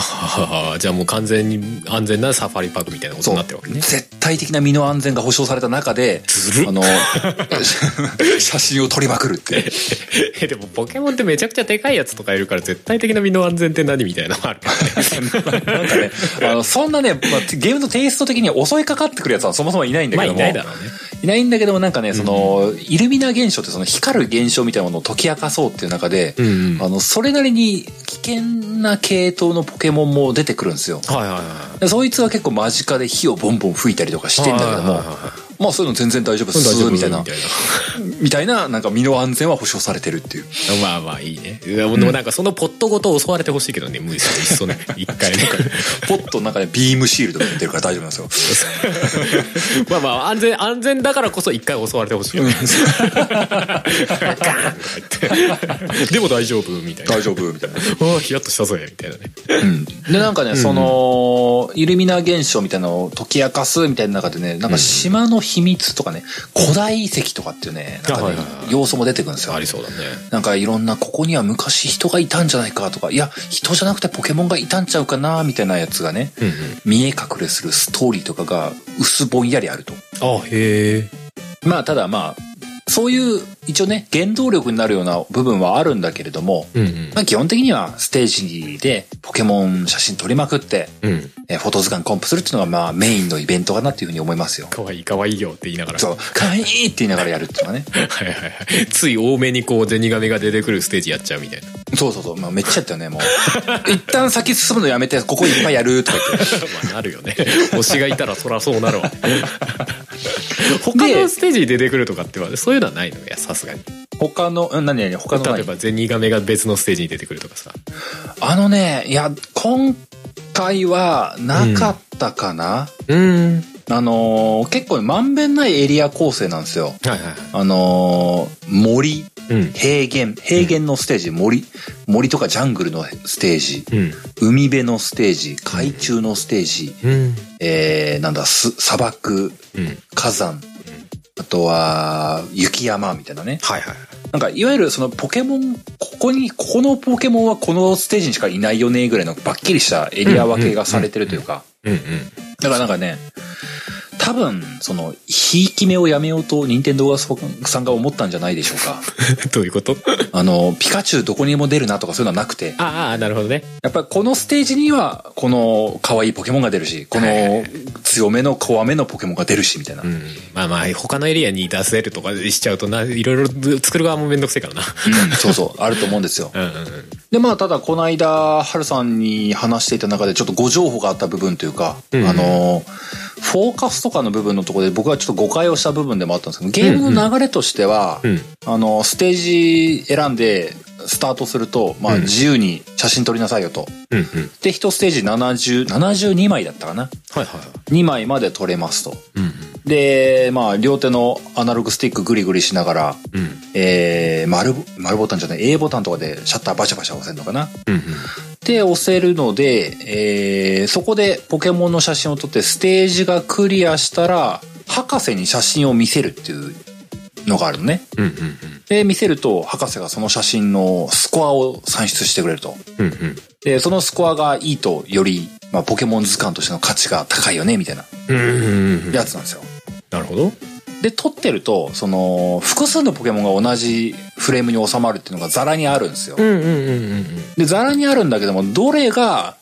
じゃあもう完全に安全なサファリパークみたいなことになってるわけね。絶対的な身の安全が保障された中で、あの、写真を撮りまくるって。えでもポケモンってめちゃくちゃでかいやつとかいるから絶対的な身の安全って何みたいなのあるからね。なんかね、あの、そんなね、まあ、ゲームのテイスト的に襲いかかってくるやつはそもそもいないんだまあけども。いないだろいないんだけども、なんかね、その、イルミナ現象ってその光る現象みたいなものを解き明かそうっていう中で、うんうんあの、それなりに危険な系統のポケモンも出てくるんですよ。はいはいはいでそいつは結構間近で火をボンボン吹いたりとかしてんだけども、まあそういうの全然大丈夫っ大丈夫す、みたいな。みたい。な、なんか身の安全は保証されてるっていう。なまあまあいいね。でもなんかそのポットごと襲われてほしいけどね無理していっそね一回ね。ポッとなんかね、ビームシールドが出てるから大丈夫なんですよ。まあまあ安全安全だからこそ一回襲われてほしいよね。でも大丈夫みたいな。大丈夫みたいな。ああヒヤッとしたぜみたいなね。うん。で、なんかね、その、イルミナ現象みたいなのを解き明かすみたいな中でね、なんか島の秘密とかね、古代遺跡とかっていうね、なんかね要素も出てくるんですよあ。りそうだねなんかいろんな、ここには昔人がいたんじゃないかとか、いや、人じゃなくてポケモンがいたんちゃうかな、みたいなやつがね、うんうん見え隠れするストーリーとかが薄ぼんやりあると。あへえまあ、ただまあ、そういう、一応ね、原動力になるような部分はあるんだけれども、うんうん。まあ基本的にはステージでポケモン写真撮りまくって、うん。えーフォト図鑑コンプするっていうのがまあメインのイベントかなっていうふうに思いますよ。かわいいかわいいよって言いながら。そう、かわいいって言いながらやるっていうのはね。はいはいはい。つい多めにこうゼニガメが出てくるステージやっちゃうみたいな。そうそうそう、まあめっちゃやったよね、もう。一旦先進むのやめて、ここいっぱいやるとか言って。まあなるよね。推しがいたらそらそうなるわ。他のステージに出てくるとかってはそういうのはないの？いやさすがに。他の、うん何々、他の何？例えばゼニガメが別のステージに出てくるとかさ。あのね、いや、今回はなかったかな、うん。あのー結構まんべんないエリア構成なんですよ。はいはいはあのー森、いうん。平原、平原のステージ、森、森とかジャングルのステージ、うん。海辺のステージ、海中のステージ、うん。えー、なんだ、す砂漠、うん。火山、あとは、雪山みたいなね。はいはいなんか、いわゆるそのポケモン、ここに、ここのポケモンはこのステージにしかいないよね、ぐらいのバッキリしたエリア分けがされてるというか。うんうんだからなんかね、多分、その、ひいき目をやめようと、任天堂さんが思ったんじゃないでしょうか。どういうこと？あの、ピカチュウどこにも出るなとかそういうのはなくて、ああ、なるほどね。やっぱりこのステージには、この可愛いポケモンが出るし、この強めの怖めのポケモンが出るし、みたいな。うん。まあまあ、他のエリアに出せるとかしちゃうとな、いろいろ作る側もめんどくせえからな。うんそうそう、あると思うんですよ。うんうんうん。で、まあ、ただ、この間、ハルさんに話していた中で、ちょっとご情報があった部分というか、うんあの、フォーカスとかの部分のところで僕はちょっと誤解をした部分でもあったんですけど、ゲームの流れとしては、うん。あの、ステージ選んで、スタートすると、まあ、うん自由に写真撮りなさいよと。うんうん。で、一ステージ70、72枚だったかな？はいはい。2枚まで撮れますと。うんうん。で、まあ、両手のアナログスティックグリグリしながら、うん。えー、丸ボ、丸ボタンじゃない A ボタンとかでシャッターバシャバシャ押せるのかな？うんうん。で、押せるので、えー、そこでポケモンの写真を撮ってステージがクリアしたら、博士に写真を見せるっていうのがあるのね。うんうんで、見せると、博士がその写真のスコアを算出してくれると。うん。うんうん。で、そのスコアがいいと、より、まあ、ポケモン図鑑としての価値が高いよね、みたいなうんうんうん。やつなんですよ。なるほど。で、撮ってると、その、複数のポケモンが同じフレームに収まるっていうのがザラにあるんですよ。うんうんうんうんで、ザラにあるんだけども、どれが、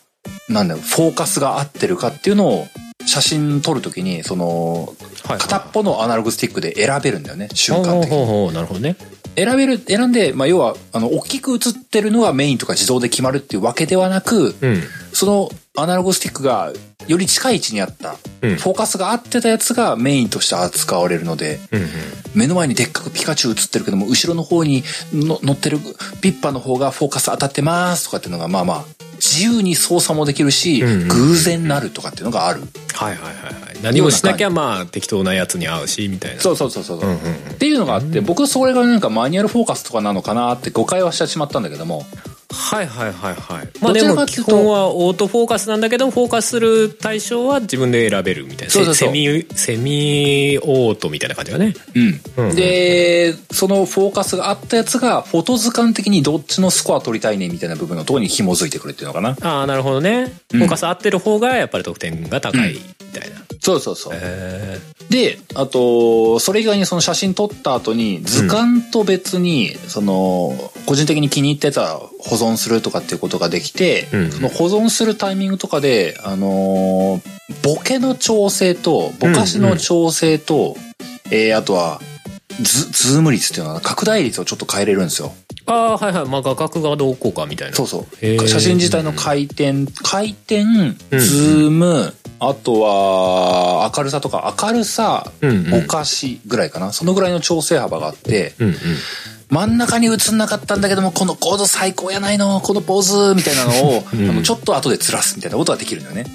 なんだろう、フォーカスが合ってるかっていうのを、写真撮るときに、その、片っぽのアナログスティックで選べるんだよね、瞬間的に。なるほどね。選べる、選んで、まあ、要は、あの、大きく映ってるのがメインとか自動で決まるっていうわけではなく、うん。そのアナログスティックがより近い位置にあった、うんフォーカスが合ってたやつがメインとして扱われるので、うんうん。目の前にでっかくピカチュウ映ってるけども、後ろの方にの乗ってる ピッパの方がフォーカス当たってますとかっていうのが、まあまあ、自由に操作もできるし、うんうん偶然なるとかっていうのがある。はいはいはいはい。何もしなきゃまあ適当なやつに合うし、みたいな。そうそうそうそう。うんうんうん。っていうのがあって、僕それがなんかマニュアルフォーカスとかなのかなって誤解はしてしまったんだけども、はいはいはいはい。まあでも基本はオートフォーカスなんだけど、フォーカスする対象は自分で選べるみたいな。そうそうそうセミ、セミオートみたいな感じがね。うん。うんで、そのフォーカスがあったやつが、フォト図鑑的にどっちのスコア取りたいねみたいな部分のところに紐づいてくるっていうのかな。ああ、なるほどね。うんフォーカス合ってる方がやっぱり得点が高いみたいな。そうそうそう。へで、あと、それ以外にその写真撮った後に、図鑑と別に、その、個人的に気に入ったやつは保存するとかっていうことができて、うんその保存するタイミングとかで、あのーボケの調整と、ぼかしの調整と、えーあとは、ズ、ズーム率っていうのは拡大率をちょっと変えれるんですよ。ああ、はいはい。まあ画角がどうこうかみたいな。そうそう。写真自体の回転、回転、ズーム、あとは、明るさとか、明るさ、うんうんぼかしぐらいかな。そのぐらいの調整幅があって、うんうん。真ん中に映んなかったんだけども、この構図最高やないの、このポーズみたいなのを、うんあのちょっと後でずらすみたいなことができるんだよね。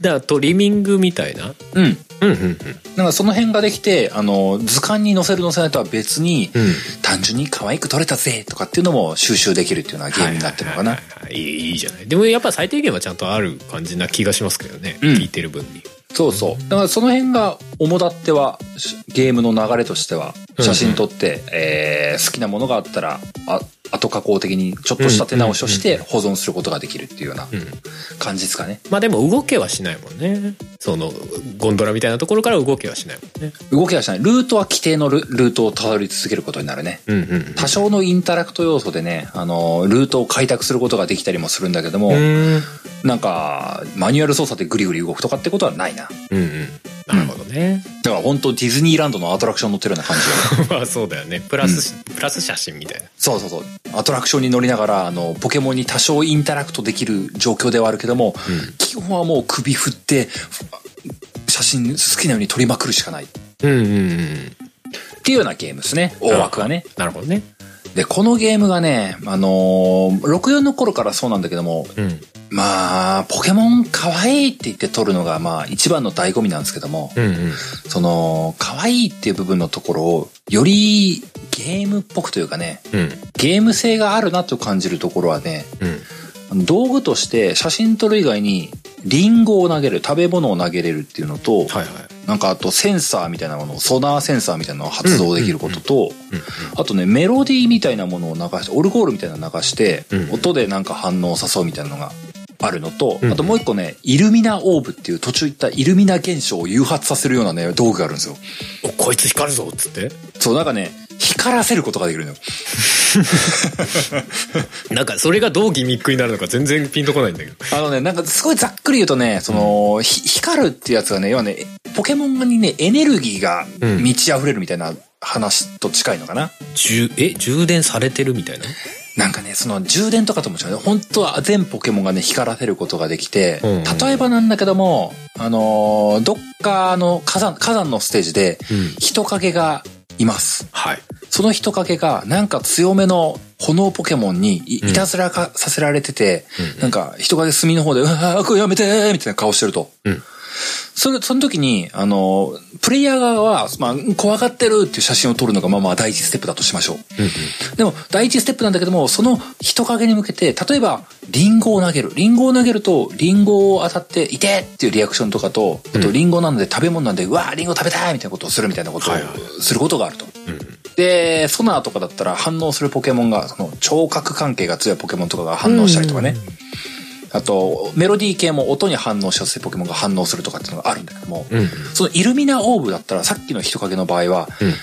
だからトリミングみたいな？うん。うんうんうん。なんかその辺ができて、あの、図鑑に載せる載せないとは別に、うん単純に可愛く撮れたぜとかっていうのも収集できるっていうようなゲームになってるのかな。はいはいじゃない。でもやっぱ最低限はちゃんとある感じな気がしますけどね。うん聞いてる分に。そうそう。だからその辺が主だっては、しゲームの流れとしては、写真撮って、えー好きなものがあったら、あ後加工的にちょっとした手直しをして保存することができるっていうようなうん。感じですかね。まあでも動けはしないもんね。その、ゴンドラみたいなところから動けはしないもんね。動きはしない。ルートは規定のルルートをたどり続けることになるね。うんうん。多少のインタラクト要素でね、あの、ルートを開拓することができたりもするんだけども、うん。なんか、マニュアル操作でグリグリ動くとかってことはないな。うんうん。なるほどね。だから本当ディズニーランドのアトラクション乗ってるような感じよ まあそうだよね。プラス、プラス写真みたいな。そうそうそう。アトラクションに乗りながら、あの、ポケモンに多少インタラクトできる状況ではあるけども、うん基本はもう首振って、写真好きなように撮りまくるしかない。っうんうんうん。ていうようなゲームですね。大枠はね。なるほどね。で、このゲームがね、あのー、64の頃からそうなんだけども、うん。まあ、ポケモン可愛いって言って撮るのが、まあ、一番の醍醐味なんですけども、うんうん。その、可愛いっていう部分のところを、よりゲームっぽくというかね、うん。ゲーム性があるなと感じるところはね、うん。道具として写真撮る以外に、リンゴを投げる、食べ物を投げれるっていうのと、はいはい。なんかあとセンサーみたいなものを、ソナーセンサーみたいなのを発動できることと、うんあとね、メロディーみたいなものを流して、オルゴールみたいなのを流して、うん音でなんか反応を誘うみたいなのがあるのと、うんあともう一個ね、イルミナオーブっていう途中言ったイルミナ現象を誘発させるようなね、道具があるんですよ。おこいつ光るぞっつって？そう、なんかね、光らせることができるのよ。なんかそれがどうギミックになるのか全然ピンとこないんだけど。あのね、なんかすごいざっくり言うとね、その、ひ光るってやつがね、要はね、ポケモンにね、エネルギーが満ち溢れるみたいな話と近いのかな。充え？充電されてるみたいな？なんかね、その充電とかとも違うね。本当は全ポケモンがね、光らせることができて、うんうん例えばなんだけども、あのーどっかの火山、火山のステージでうん、人影がいます。はいその人影が、なんか強めの炎ポケモンにいいたずらかさせられてて、うんなんか人影隅の方で、うわー、これやめてーみたいな顔してると。うんそれ、その時に、あの、プレイヤー側は、まあ、怖がってるっていう写真を撮るのが、まあまあ第一ステップだとしましょう。うんうんでも、第一ステップなんだけども、その人影に向けて、例えば、リンゴを投げる。リンゴを投げると、リンゴを当たって、いてっていうリアクションとかと、あと、リンゴなので食べ物なんで、うわーリンゴ食べたいみたいなことをするみたいなことをすることがあると。うんで、ソナーとかだったら反応するポケモンが、その、聴覚関係が強いポケモンとかが反応したりとかね。あと、メロディー系も音に反応しやすいポケモンが反応するとかっていうのがあるんだけども、うんそのイルミナオーブだったら、さっきの人影の場合は、うん。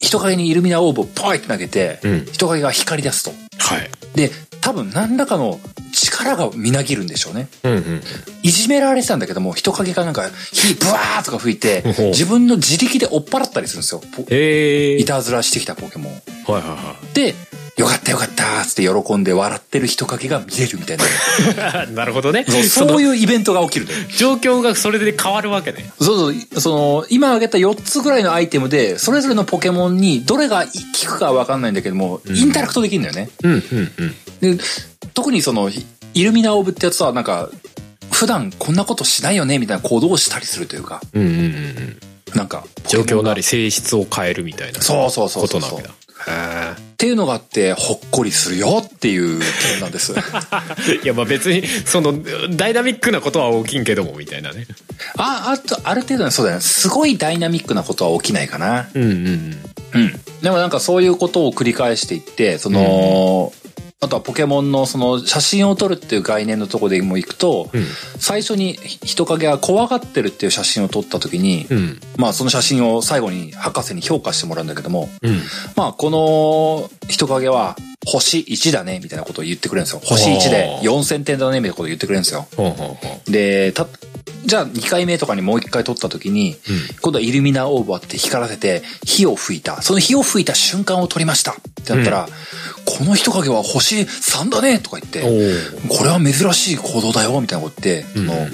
人影にイルミナオーブをポイって投げて、うん。人影が光り出すと。はい。で、多分何らかの力がみなぎるんでしょうね。うんうんいじめられてたんだけども、人影がなんか火ブワーとか吹いて自分の自力で追っ払ったりするんですよ。ポええいたずらしてきたポケモンを。はいはいはで、よかったよかったつって喜んで笑ってる人影が見れるみたいな。い なるほどねそうそういうイベントが起きる状況がそれで変わるわけねそうそう、その、今挙げた4つぐらいのアイテムで、それぞれのポケモンにどれが効くかはわかんないんだけども、インタラクトできるんだよね。うんうんうんで、特にその、イルミナオーブってやつはなんか、普段こんなことしないよねみたいな行動をしたりするというか、うんうんうんうんなんか、状況なり。り性質を変えるみたいなそうそうそうそうことなわけだへっていうのがあって、ほっこりするよっていう点なんです。え いやまあ別にそのダイナミックなことは起きんけどもみたいなねあ、あと、ある程度ね、そうだよね。すごいダイナミックなことは起きないかな。うんうんうんうん。でもなんかそういうことを繰り返していって、その、あとはポケモンのその写真を撮るっていう概念のところでも行くと、うん。最初に人影が怖がってるっていう写真を撮った時に、うん。まあその写真を最後に博士に評価してもらうんだけども、うん。まあこの人影は星1だねみたいなことを言ってくれるんですよ。星1で4000点だねみたいなことを言ってくれるんですよ。で、た、じゃあ2回目とかにもう1回撮った時に、今度はイルミナオーブあって光らせて火を吹いた。その火を吹いた瞬間を撮りましたってなったら、この人影は星3だねとか言って、これは珍しい行動だよみたいなこと言って、うんその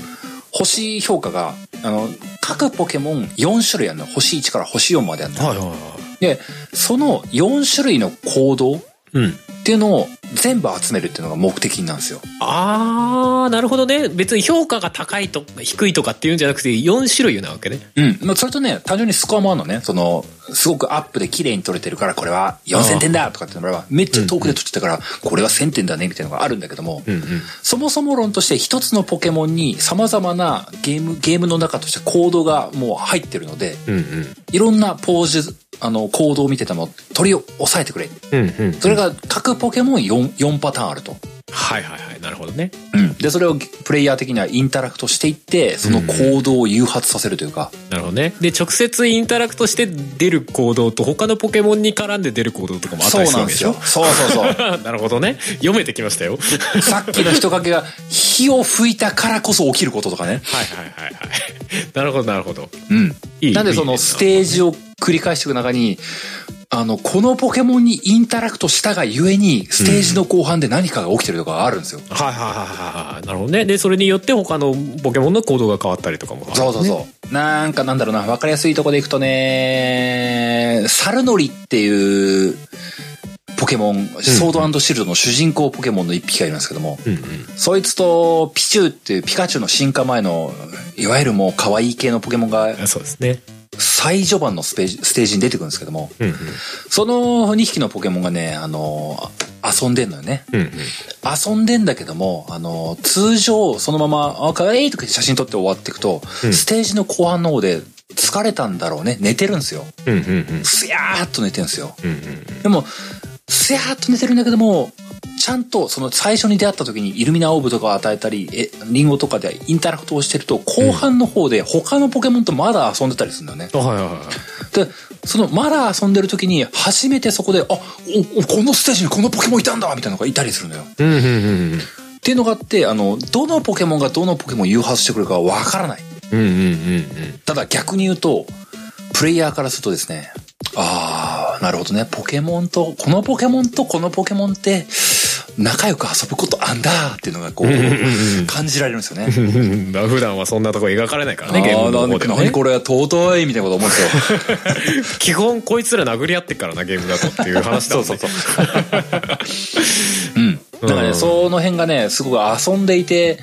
星評価が、あの、各ポケモン4種類あるの。星1から星4まであるの。はいはいはで、その4種類の行動うんていうのを全部集めるっていうのが目的なんですよ。あーなるほどね別に評価が高いとか低いとかっていうんじゃなくて4種類なわけねうん。まあ、それとね、単純にスコアもあるのね。その、すごくアップで綺麗に撮れてるから、これは4000点だとかっていうのが、めっちゃ遠くで撮ってたから、これは1000点だねみたいなのがあるんだけども、うんうんそもそも論として一つのポケモンに様々なゲーム、ゲームの中としてコードがもう入ってるので、うんいろんなポーズ、あの、コードを見てても、鳥を押さえてくれ。うんうんうんそれが各ポケモン 4, 4パターンあると。はいはいはいなるほどねうん。で、それをプレイヤー的にはインタラクトしていって、その行動を誘発させるというか、なるほどねで直接インタラクトして出る行動と他のポケモンに絡んで出る行動とかもあったそうりするわけでしょ？なんですよ。そうそうそう。なるほどね読めてきましたよさっきの人影が火を吹いたからこそ起きることとかね。はいはいはいはい なるほどなるほどうん。いいなんでそのステージを繰り返していく中に、あの、このポケモンにインタラクトしたがゆえに、ステージの後半で何かが起きてるとかがあるんですよ。はいはいはいはいはい。なるほどね。でそれによって他のポケモンの行動が変わったりとかも。あるそうそうそう。なんかなんだろうな、わかりやすいとこでいくとね、サルノリっていう、ポケモン、ソードシールドの主人公ポケモンの一匹がいるんですけども、うんうん。そいつとピチューっていうピカチュウの進化前の、いわゆるもう可愛い系のポケモンがあそうですね最序盤のスページステージに出てくるんですけども、うんうんその2匹のポケモンがね、あの、遊んでんのよね。うんうん遊んでんだけども、あの、通常、そのまま、あ、かわいいとか写真撮って終わっていくと、うんステージの後半の方で疲れたんだろうね。寝てるんですよ。うんうんうんすやーっと寝てるんですよ。うんうんでも、すやーっと寝てるんだけども、ちちゃんとその最初に出会った時にイルミナオーブとかを与えたり、え、リンゴとかでインタラクトをしてると、後半の方で他のポケモンとまだ遊んでたりするんだよね。はいはいはい。で、そのまだ遊んでる時に初めてそこで、あ、おおこのステージにこのポケモンいたんだみたいなのがいたりするのよ。うんうんうんっていうのがあって、あの、どのポケモンがどのポケモンを誘発してくるかはわからない。うん。うんうんうんうん。ただ逆に言うと、プレイヤーからするとですね、あー、なるほどね、ポケモンと、このポケモンとこのポケモンって、仲良く遊ぶことあんだっていうのがこう、感じられるんですよね。普段はそんなとこ描かれないからね、ゲームの方ではね。何これ尊いみたいなこと思うんですよ。基本こいつら殴り合ってっからな、ゲームだとっていう話だもんね。そうそう うん。だからね、うんその辺がね、すごく遊んでいて、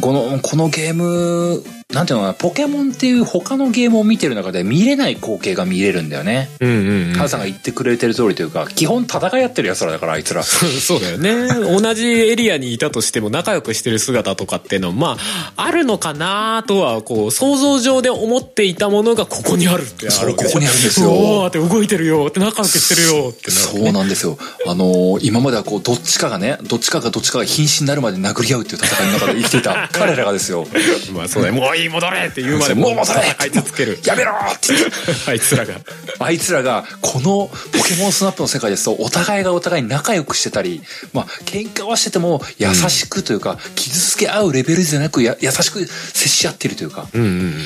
この、このゲーム、なんていうのかな、ポケモンっていう他のゲームを見てる中で見れない光景が見れるんだよね。うんうんうん。さんが言ってくれてる通りというか、基本戦い合ってる奴らだから、あいつら。そうだよね。同じエリアにいたとしても仲良くしてる姿とかっていうのは、まあ、あるのかなとは、こう、想像上で思っていたものがここにあるってあるここにあるんですよおーって動いてるよって仲良くしてるよってなるわけそうね、なんですよ。あのー今まではこう、どっちかがね、どっちかがどっちかが瀕死になるまで殴り合うっていう戦いの中で生きていた彼らがですよ。まあそうだよ。もういい戻れって言うまでもう戻れ戦い続ける。やめろって言って。あいつらが。あいつらが、このポケモンスナップの世界ですと、お互いがお互い仲良くしてたり、まあ、喧嘩はしてても、優しくというか、傷つけ合うレベルじゃなく、や優しく接し合ってるというか、うんうんうん。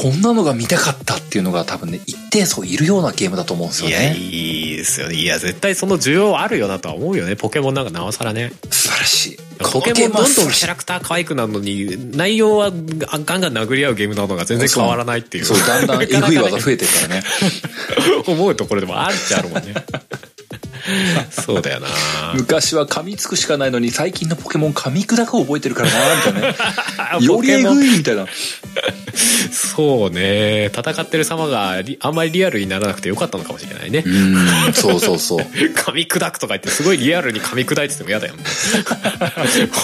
こんなのが見たかったっていうのが多分ね、一定層いるようなゲームだと思うんですよいや、ね。いいですよね。いや、絶対その需要あるよなとは思うよね。ポケモンなんかなおさらね。素晴らしい。ポケモンどんどんキャラクター可愛くなるのに、内容はガンガン殴り合うゲームなのが全然変わらないっていう。そう、だんだんえぐい技増えてるからね。思うところでもあるっちゃあるもんね。そうだよな昔は噛みつくしかないのに、最近のポケモン噛み砕く覚えてるからな、みたいなね。よりえぐいみたいな。そうね。戦ってる様がリあんまりリアルにならなくてよかったのかもしれないね。うん、そうそうそう。噛み砕くとか言ってすごいリアルに噛み砕いてても嫌だよね。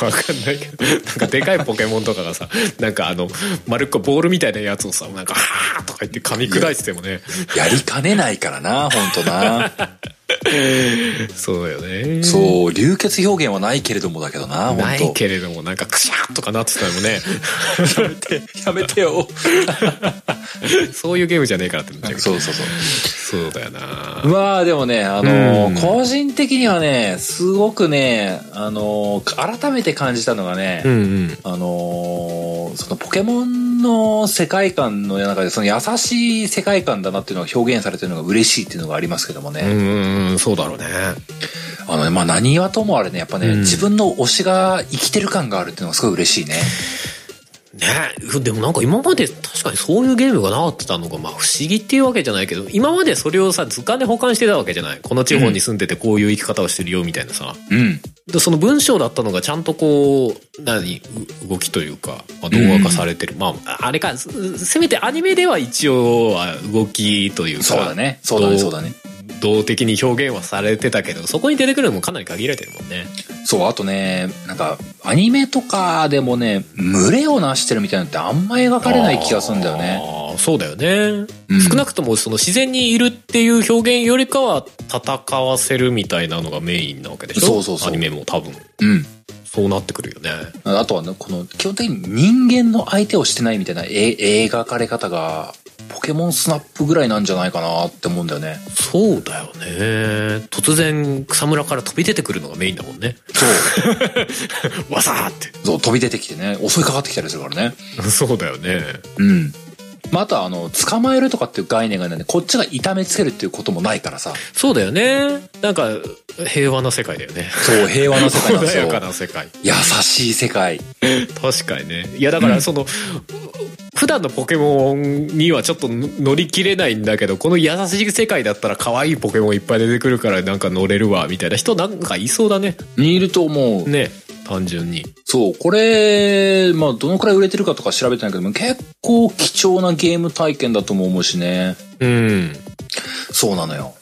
わかんないけど。なんかでかいポケモンとかがさ、なんかあの、丸っこいボールみたいなやつをさ、なんか、はーとか言って噛み砕いててもね。やりかねないからな、本当な。そうだよね。そう、流血表現はないけれどもだけどな、本当ないけれども、なんかクシャーとかなってたのもね、やめて、やめてよ。そういうゲームじゃねえからって思っちゃうけどそうそうそう。そうだよなまあでもね、あのうん個人的にはね、すごくね、あの改めて感じたのがね、うんうん。あのそのポケモンの世界観の中でその優しい世界観だなっていうのが表現されてるのが嬉しいっていうのがありますけどもね。うんそうだろうね。あのね、まあ何はともあれね、やっぱね、うん自分の推しが生きてる感があるっていうのがすごい嬉しいね。ね。でもなんか今まで確かにそういうゲームがなかったのがまあ不思議っていうわけじゃないけど今までそれをさ図鑑で保管してたわけじゃない？この地方に住んでてこういう生き方をしてるよみたいなさ、うん。でその文章だったのがちゃんとこう何？う動きというか、まあ、動画化されてる、まああれかせせめてアニメでは一応は動きというか。そうだね。そうだね、そうだね。動的に表現はされてたけどそこに出てくるのもかなり限られてるもんね。そう、あとね、なんか、アニメとかでもね、群れをなしてるみたいなのってあんま描かれない気がするんだよね。あーそうだよね、うん。少なくともその自然にいるっていう表現よりかは戦わせるみたいなのがメインなわけでしょ？そうそうそう。アニメも多分。うん。そうなってくるよねあとはね、この、基本的に人間の相手をしてないみたいなえ描かれ方が、ポケモンスナップぐらいなんじゃないかなって思うんだよね。そうだよね突然草むらから飛び出てくるのがメインだもんねそう。わさーってそう、飛び出てきてね、襲いかかってきたりするからね。そうだよねうん。まあ、あとは、あの、捕まえるとかっていう概念がないんで、こっちが痛めつけるっていうこともないからさ。そうだよねなんか平和な世界だよねそう、平和な世界なんです穏よ。やかな世界優しい世界。確かにねいやだからその、普段のポケモンにはちょっと乗り切れないんだけどこの優しい世界だったら可愛いポケモンいっぱい出てくるからなんか乗れるわみたいな人なんかいそうだねにいると思う。ね単純にそう、これ、まあ、どのくらい売れてるかとか調べてないけども、結構貴重なゲーム体験だとも思うしね。うんそうなのよ。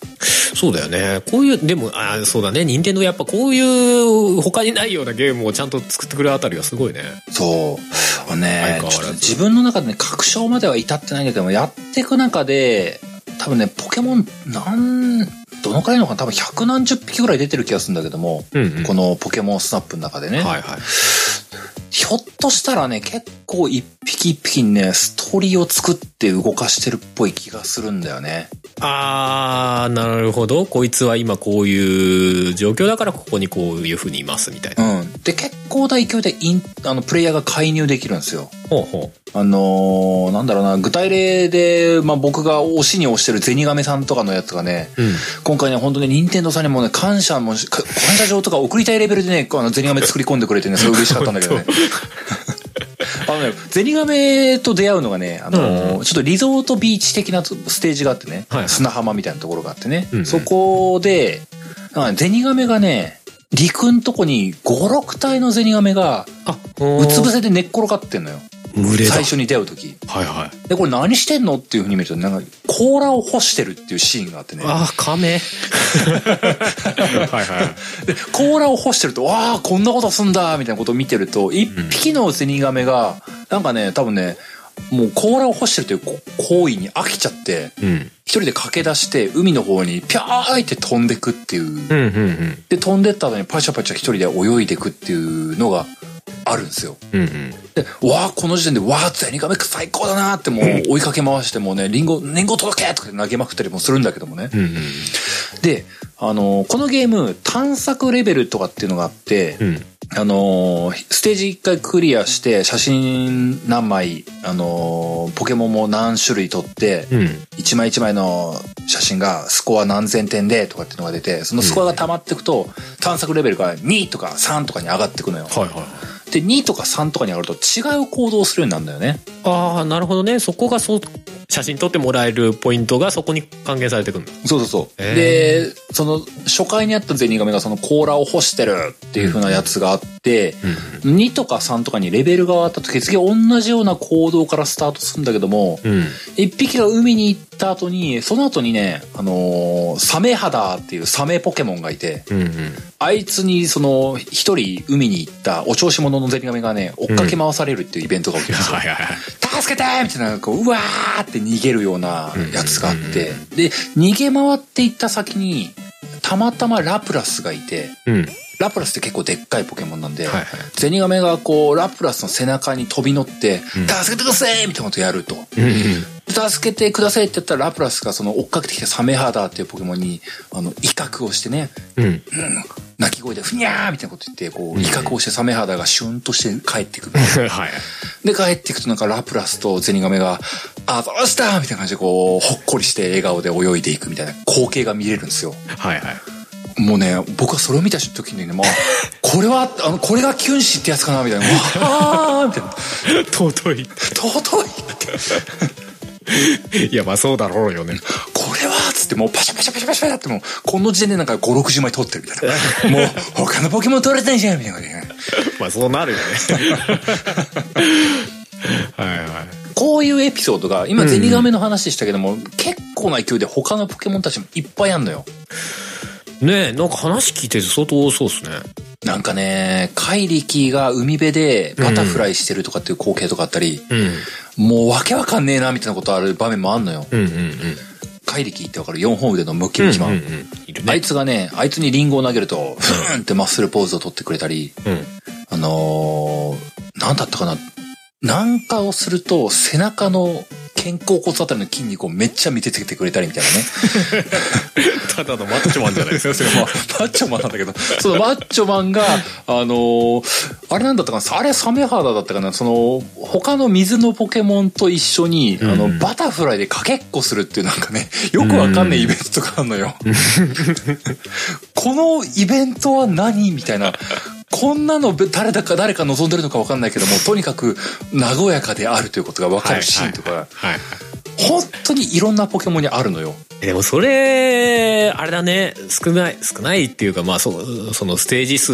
そうだよねこういうでもあーそうだね任天堂やっぱこういう他にないようなゲームをちゃんと作ってくれるあたりがすごいねそう。ね、自分の中でね、確証までは至ってないんだけども、やっていく中で、多分ね、ポケモン、なん、どのくらいのかな？多分百何十匹ぐらい出てる気がするんだけども、うんうんこのポケモンスナップの中でね。はいはい。ひょっとしたらね、結構一匹一匹にね、ストーリーを作って動かしてるっぽい気がするんだよね。あー、なるほど。こいつは今こういう状況だからここにこういう風にいますみたいな。うん。で、結構な勢いでイン、あの、プレイヤーが介入できるんですよ。ほうほあのーなんだろうな、具体例で、まあ、僕が推しに推してるゼニガメさんとかのやつがね、う。うん。今回ね、本当ね、任天堂さんにもね、感謝も感謝状とか送りたいレベルでね、あの、ゼニガメ作り込んでくれてね、それ嬉しかったんだけどね。あのね、ゼニガメと出会うのがね、あのーうん。ちょっとリゾートビーチ的なステージがあってね、はいはい。砂浜みたいなところがあってね、うんうん。そこで、ゼニガメがね、陸んとこに5、6体のゼニガメが、あ、うつ伏せで寝っ転がってんのよ。群れだ。最初に出会う時。はいはい。で、これ何してんのっていうふうに見ると、なんか、甲羅を干してるっていうシーンがあってね。あー、亀。はいはい。で、甲羅を干してると、わあ、こんなことすんだみたいなことを見てると、一匹のゼニガメが、なんかね、多分ね、もう甲羅を干してるという行為に飽きちゃって、うん。一人で駆け出して、海の方にピャーイって飛んでくっていう。で、飛んでった後にパチャパチャ一人で泳いでくっていうのがあるんですよ。うんうん。で、わあ、この時点で、わあ、ゼニガメ最高だなってもう追いかけ回してもうね、リンゴ、リンゴ届けとかで投げまくったりもするんだけどもね。うんうん。で、あのーこのゲーム、探索レベルとかっていうのがあって、うん。あのーステージ一回クリアして、写真何枚、あのーポケモンも何種類撮って、うん。一枚一枚の写真がスコア何千点でとかっていうのが出て、そのスコアが溜まっていくと、探索レベルが2とか3とかに上がっていくのよ。はいはい。で、2とか3とかに上がると違う行動をするようになるんだよね。ああ、なるほどね。そこがそう、写真撮ってもらえるポイントがそこに還元されてくる。そうそうそう。へーで、その、初回にあったゼニガメがその甲羅を干してるっていう風なやつがあって、2とか3とかにレベルが上がった時、次同じような行動からスタートするんだけども、うん。うん。1匹が海に行った後に、その後にね、あのーサメ肌っていうサメポケモンがいて、うんうん。あいつにその、一人海に行ったお調子者のゼニガメがね、追っかけ回されるっていうイベントが起きるんですよ。助けてみたいな、こう、うわーって逃げるようなやつがあって、で、逃げ回っていった先に、たまたまラプラスがいて、うん。ラプラスって結構でっかいポケモンなんで、はいはい。ゼニガメがこう、ラプラスの背中に飛び乗って、うん助けてくださいみたいなことやると。うんうん。助けてくださいって言ったらラプラスがその追っかけてきたサメハダーっていうポケモンに、あの、威嚇をしてね、うん。うん、鳴き声でふにゃーみたいなこと言って、こう、威嚇をしてサメハダーがシュンとして帰ってくる。はい。で、帰っていくとなんかラプラスとゼニガメが、あ、どうしたみたいな感じでこう、ほっこりして笑顔で泳いでいくみたいな光景が見れるんですよ。はいはい。もうね、僕はそれを見た時にね、まあ、これは、あの、これがキュンシってやつかなみたいな。わーみたいな。尊い。尊いって。いや、まあそうだろうよね。これはつってもうパシャパシャパシャパシャってもう、この時点でなんか5、60枚取ってるみたいな。もう、他のポケモン取れてんじゃんみたいな。まあそうなるよね。はいはい。こういうエピソードが、今ゼニガメの話でしたけども、結構な勢いで他のポケモンたちもいっぱいあんのよ。ねえ、なんか話聞いてて相当多そうですね。なんかね、怪力が海辺でバタフライしてるとかっていう光景とかあったり、うん。もうわけわかんねえなみたいなことある場面もあんのよ。うんうんうん。怪力ってわかる ?4 本腕のムキムキマン。うんうんうん。いるね。あいつがね、あいつにリンゴを投げると、ふーんってマッスルポーズを取ってくれたり、うん。あのー、なんだったかななんかをすると背中の肩甲骨あたりの筋肉をめっちゃ見てつけてくれたりみたいなね。ただのマッチョマンじゃないですか。それまあ、マッチョマンなんだけど、そのマッチョマンが、あのーあれなんだったかな？あれサメ肌だったかな？その、他の水のポケモンと一緒に、あの、うんバタフライでかけっこするっていうなんかね、よくわかんないイベントとかあんのよ。このイベントは何？みたいな。こんなの誰だか誰か望んでるのかわかんないけども、とにかく和やかであるということがわかるシーンとか。本当にいろんなポケモンにあるのよ。でもそれ、あれだね、少ない、少ないっていうか、まあそ、そのステージ数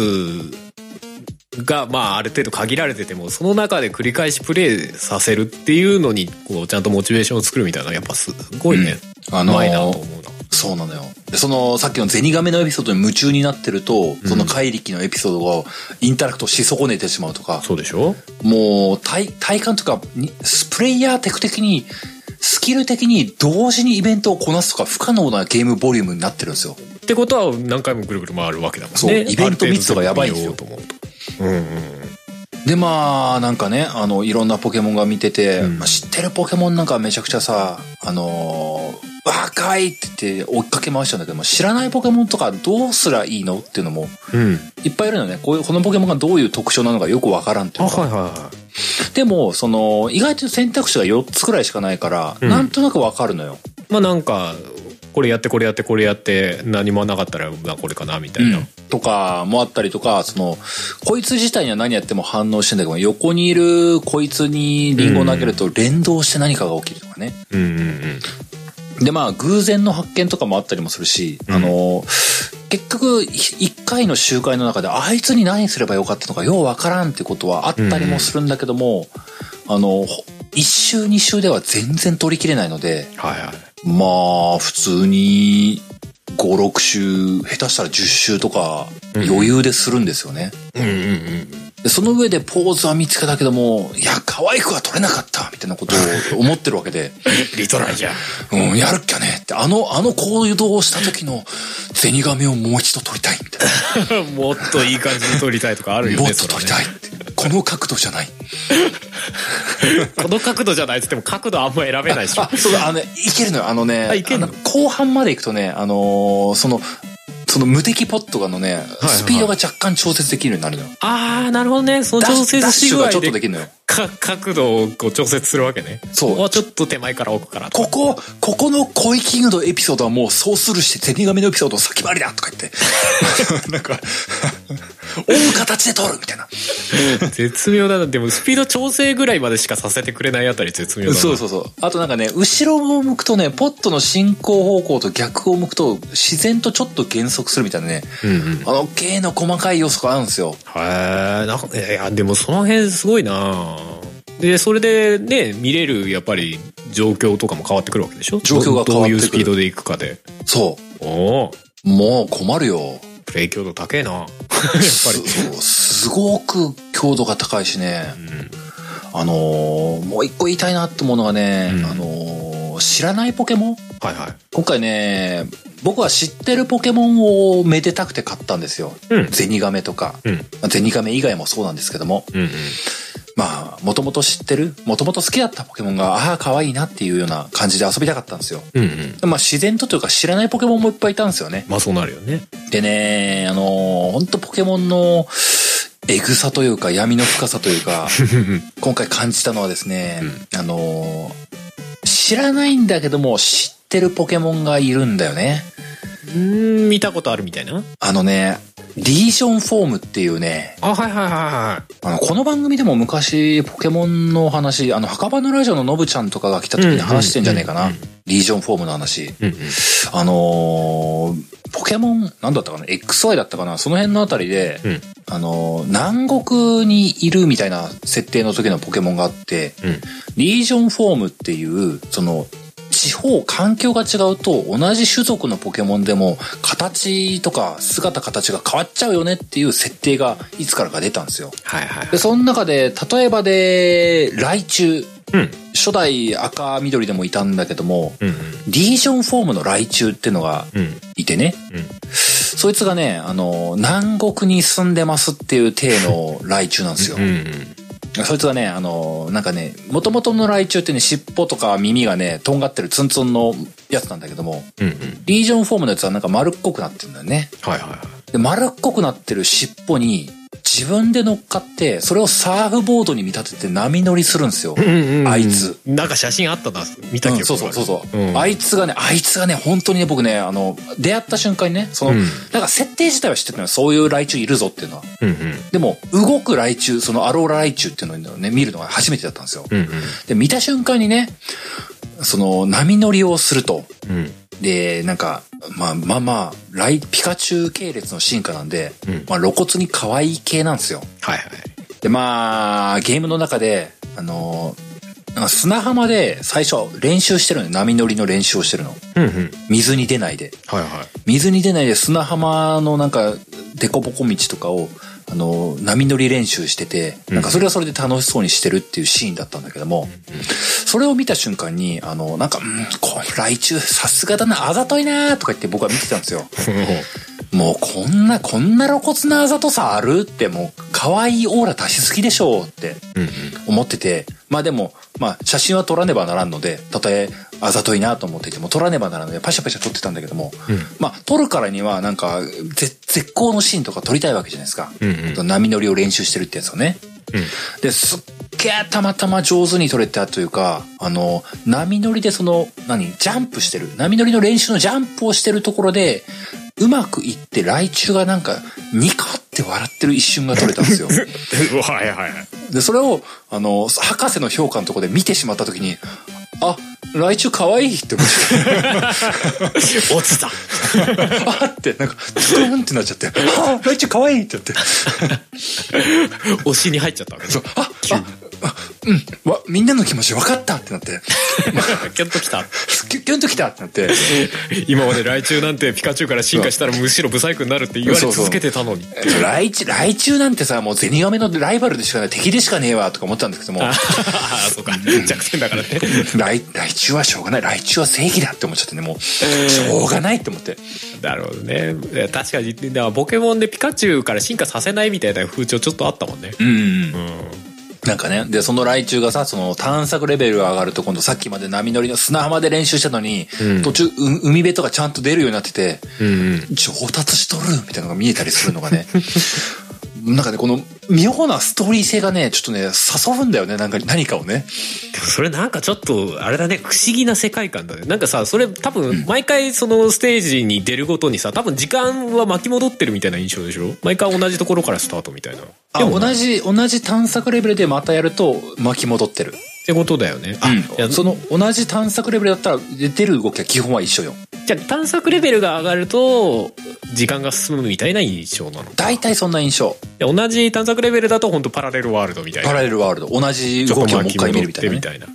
が、まあある程度限られてても、その中で繰り返しプレイさせるっていうのに、こう、ちゃんとモチベーションを作るみたいな、やっぱすごいね、うんあのなと思うな。そうなのよ。で、その、さっきのゼニガメのエピソードに夢中になってると、その怪力のエピソードをインタラクトし損ねてしまうとか、そうでしょ？もう、体、体感とかに、プレイヤーテク的に、スキル的に同時にイベントをこなすとか不可能なゲームボリュームになってるんですよ。ってことは何回もぐるぐる回るわけだもんね。そうイベント密度がやばいんですよと思うと。うんうん。で、まあ、なんかね、あの、いろんなポケモンが見てて、うんまあ、知ってるポケモンなんかめちゃくちゃさ、あのー、若いって言って追っかけ回しちゃうんだけども、知らないポケモンとかどうすらいいのっていうのも、うん。いっぱいいるのね。こういう、このポケモンがどういう特徴なのかよくわからんっていあ、うか。はいはいはでも、その、意外と選択肢が4つくらいしかないから、うんなんとなくわかるのよ。い。まあなんか、これやってこれやってこれやって何もなかったら、まあこれかなみたいな。とかもあったりとか、その、こいつ自体には何やっても反応してんだけど、横にいるこいつにリンゴを投げると連動して何かが起きるとかね。うんうんうん。で、まあ、偶然の発見とかもあったりもするし、うんあの、結局、一回の集会の中で、あいつに何すればよかったのか、ようわからんってことはあったりもするんだけども、あの、ほ一周二周では全然取りきれないので、はいはい。まあ、普通に、5、6周、下手したら10周とか、うん余裕でするんですよね。うんうんうん。でその上でポーズは見つけたけども、いや、可愛くは取れなかった、みたいなことを 思ってるわけで、リトライじゃん。うん、やるっきゃねって、あの、あの行動をした時のゼニガメをもう一度撮りたい、みたい もっといい感じに撮りたいとかあるな。よね、もっと撮りたいって。この角度じゃない。この角度じゃないっつっても角度あんま選べないでしょあ、。そうだ、あのね、いけるのよ。あのね、後半まで行くとね、あのーその、その無敵ポットがのね、はいスピードが若干調節できるようになるのよ。あー、なるほどね。その調節し具合シュがちょっとでできるのよ。か 角度をこう調節するわけね。そうここはちょっと手前から奥からと。ここ、ここの恋キングのエピソードはもうそうするして、ゼニガメのエピソードを先回りだとか言って。なんか、追う形で撮るみたいな。絶妙だな。でもスピード調整ぐらいまでしかさせてくれないあたり絶妙だな。そうそうそう。あとなんかね、後ろを向くとね、ポットの進行方向と逆を向くと、自然とちょっと減速するみたいなね、うんうん。あの、芸の細かい要素があるんですよ。へえ、なんか、いや、でもその辺すごいなで、それでね、見れる、やっぱり、状況とかも変わってくるわけでしょ？状況が変わってくるどどういうスピードで行くかで。そおおう。もう困るよ。プレイ強度高えな やっぱり。すごく強度が高いしね。うんあのーもう一個言いたいなって思うのがね、うんあのー知らないポケモン？はいはい。今回ね、僕は知ってるポケモンをめでたくて買ったんですよ。うんゼニガメとか。うん。まあゼニガメ以外もそうなんですけども。うんうん。まあ、もともと知ってる、もともと好きだったポケモンが、ああ、可愛いなっていうような感じで遊びたかったんですよ。うんうん。まあ、自然とというか知らないポケモンもいっぱいいたんですよね。まあそうなるよね。でね、あのー、本当ポケモンの、エグさというか闇の深さというか、今回感じたのはですね、あのー知らないんだけども知ってるポケモンがいるんだよね。うん、見たことあるみたいな？あのね、リージョンフォームっていうね、あ、はいはいはいはあの、この番組でも昔、ポケモンの話、あの、墓場のラジオののぶちゃんとかが来た時に話してんじゃねえかな？リージョンフォームの話。い。うんうん。あのーポケモン、なんだったかな ?XY だったかな？その辺のあたりで、うんあのー南国にいるみたいな設定の時のポケモンがあって、うん。リージョンフォームっていう、その、地方、環境が違うと同じ種族のポケモンでも形とか姿形が変わっちゃうよねっていう設定がいつからか出たんですよ。はいはいはいで、。その中で、例えばで、来中、うん。初代赤緑でもいたんだけども、うんリージョンフォームの来中っていうのがうん。うん。いてね、うん。そいつがね、あの、南国に住んでますっていう体の来中なんですよう。ん。そいつがね、あの、なんかね、元々の来中ってね、尻尾とか耳がね、とんがってるツンツンのやつなんだけども、うんうん。リージョンフォームのやつはなんか丸っこくなってるんだよね。はいはいはい。で、丸っこくなってる尻尾に、自分で乗っかって、それをサーフボードに見立てて波乗りするんですよ。うんうんあいつ。なんか写真あったな。見たうん記憶そうそうそうそう、んあいつがね、あいつがね、本当にね、僕ね、あの、出会った瞬間にね、その、うんなんか設定自体は知ってたのよ。そういう来中いるぞっていうのは。うんうん。でも、動く来中、そのアローラ来中っていうのをね、見るのが初めてだったんですよ。うんで、見た瞬間にね、その、波乗りをすると。うん。うん。で、なんか、まあまあまあ、来、ピカチュウ系列の進化なんで、うんまあ露骨に可愛い系なんですよ。はいはい。で、まあ、ゲームの中で、あの、なんか砂浜で最初練習してるのよ。波乗りの練習をしてるの。うんうん。水に出ないで。はいはい。水に出ないで砂浜のなんか、デコボコ道とかを、あの、波乗り練習してて、なんかそれはそれで楽しそうにしてるっていうシーンだったんだけども、それを見た瞬間に、あの、なんか、うん、こ来中さすがだな、あざといなとか言って僕は見てたんですよ。もうこんな、こんな露骨なあざとさあるってもう可愛いオーラ出しすぎでしょうって思ってて、まあでも、まあ写真は撮らねばならんので、たとえあざといなと思っていても撮らねばならんのでパシャパシャ撮ってたんだけども、うん、まあ撮るからにはなんか絶好のシーンとか撮りたいわけじゃないですか。うんうん、波乗りを練習してるってやつをね。うん、で、すっげえたまたま上手に撮れたというか、あの、波乗りでその、何、ジャンプしてる。波乗りの練習のジャンプをしてるところで、うまくいって来中がなんかニカって笑ってる一瞬が撮れたんですよ。はいはい。で、それを、あの、博士の評価のところで見てしまった時に、あ、来中可愛いって思って。落ちた。あって、なんか、ツーンってなっちゃって、あ、来中可愛いって言って。推しに入っちゃったわけそう、あ、あ、あ、うん、わ、みんなの気持ち分かったってなって。キュンときた。キュンときたってなって。今まで来中なんてピカチュウから進化したらむしろブサイクになるって言われ続けてたのに。来中、来中なんてさ、もうゼニガメのライバルでしかない、敵でしかねえわとか思ったんですけども。ああ、そうか。弱点だからね。来、来中はしょうがない。来中は正義だって思っちゃってね、もう、しょうがないって思って。なるほどね。確かに、だからポケモンでピカチュウから進化させないみたいな風潮ちょっとあったもんね。うん。うんなんかね、で、その来中がさ、その探索レベルが上がると今度さっきまで波乗りの砂浜で練習したのに、うん、途中、海辺とかちゃんと出るようになってて、うんうん、上達しとるみたいなのが見えたりするのがね、なんかね、この妙なストーリー性がね、ちょっとね、誘うんだよね、なんか何かをね。それなんかちょっと、あれだね、不思議な世界観だね。なんかさ、それ多分、毎回そのステージに出るごとにさ、多分時間は巻き戻ってるみたいな印象でしょ？毎回同じところからスタートみたいな。あ、同じ、同じ探索レベルでまたやると巻き戻ってる。ってことだよね。うん、その同じ探索レベルだったら出る動きは基本は一緒よ。じゃあ探索レベルが上がると時間が進むみたいな印象なの大体そんな印象。同じ探索レベルだと本当パラレルワールドみたいな。パラレルワールド。同じ動きをもう一回見るみたいな、ね、みたいな。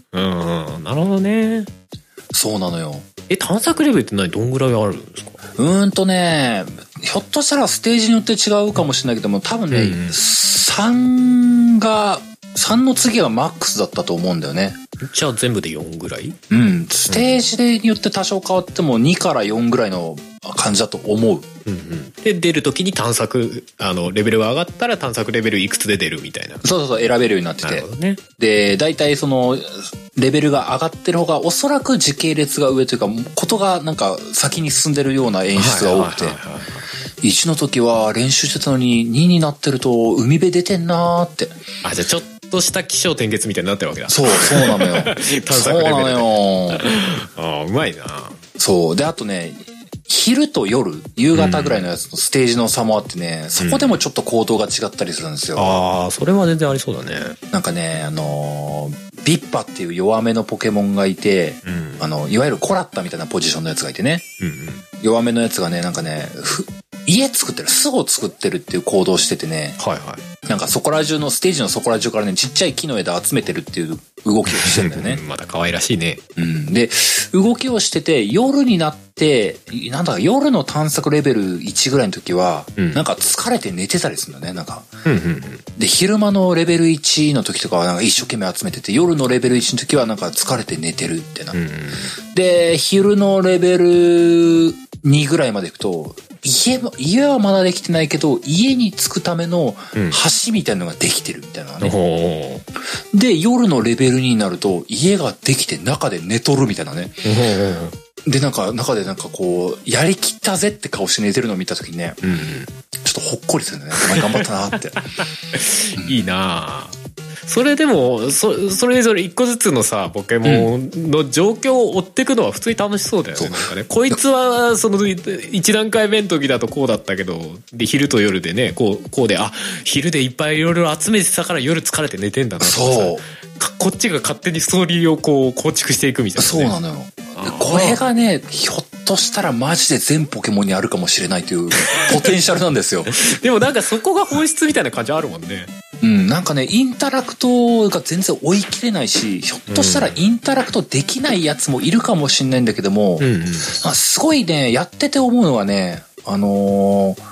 うん、なるほどね。そうなのよ。え、探索レベルって何？どんぐらいあるんですか？うーんとね、ひょっとしたらステージによって違うかもしれないけども、多分ね、うん、3が、3の次がマックスだったと思うんだよね。じゃあ全部で4ぐらい？うん。ステージでによって多少変わっても2から4ぐらいの感じだと思う。うんうん、で、出るときに探索、あの、レベルが上がったら探索レベルいくつで出るみたいな。そうそうそう、選べるようになってて。ね、で、大体その、レベルが上がってる方がおそらく時系列が上というか、ことがなんか先に進んでるような演出が多くて。1の時は練習してたのに2になってると海辺出てんなーって。あ、じゃあちょっとした気象転結みたいになってるわけだ。そう、そうなのよ。そうなのよ。ああ、うまいな。そう。で、あとね、昼と夜、夕方ぐらいのやつのステージの差もあってね、そこでもちょっと行動が違ったりするんですよ。ああ、それは全然ありそうだね。なんかね、あのー、ビッパっていう弱めのポケモンがいて、うん、あの、いわゆるコラッタみたいなポジションのやつがいてね、うんうん、弱めのやつがね、なんかね、家作ってる、巣を作ってるっていう行動しててね。はいはい。なんかそこら中の、ステージのそこら中からね、ちっちゃい木の枝集めてるっていう動きをしてるんだよね。まだ可愛らしいね。うん。で、動きをしてて、夜になって、なんだ夜の探索レベル1ぐらいの時は、うん、なんか疲れて寝てたりするんだね、なんか。うんうんうん、で、昼間のレベル1の時とかはなんか一生懸命集めてて、夜のレベル1の時はなんか疲れて寝てるってな。うんうん、で、昼のレベル2ぐらいまで行くと、家も、家はまだできてないけど、家に着くための橋みたいなのができてるみたいなね。うん、で、夜のレベル2になると、家ができて中で寝とるみたいなね。で、なんか、中でなんかこう、やりきったぜって顔して寝てるのを見た時にね、うん、ちょっとほっこりするんだね。お前頑張ったなって。いいなぁ。それでもそそれぞれ一個ずつのさポケモンの状況を追っていくのは普通に楽しそうだよね,、なんかね。こいつはその一段階目の時だとこうだったけどで昼と夜でねこうこうであ昼でいっぱいいろいろ集めてたから夜疲れて寝てんだなとかそう。こっちが勝手にストーリーをこう構築していくみたいな、ね、そうなのよ。これがねひょっとしたらマジで全ポケモンにあるかもしれないという ポテンシャルなんですよ。でもなんかそこが本質みたいな感じあるもんね。うん、なんかね、インタラクトが全然追い切れないし、ひょっとしたらインタラクトできないやつもいるかもしんないんだけども、うんうん、すごいね、やってて思うのはね、あのー、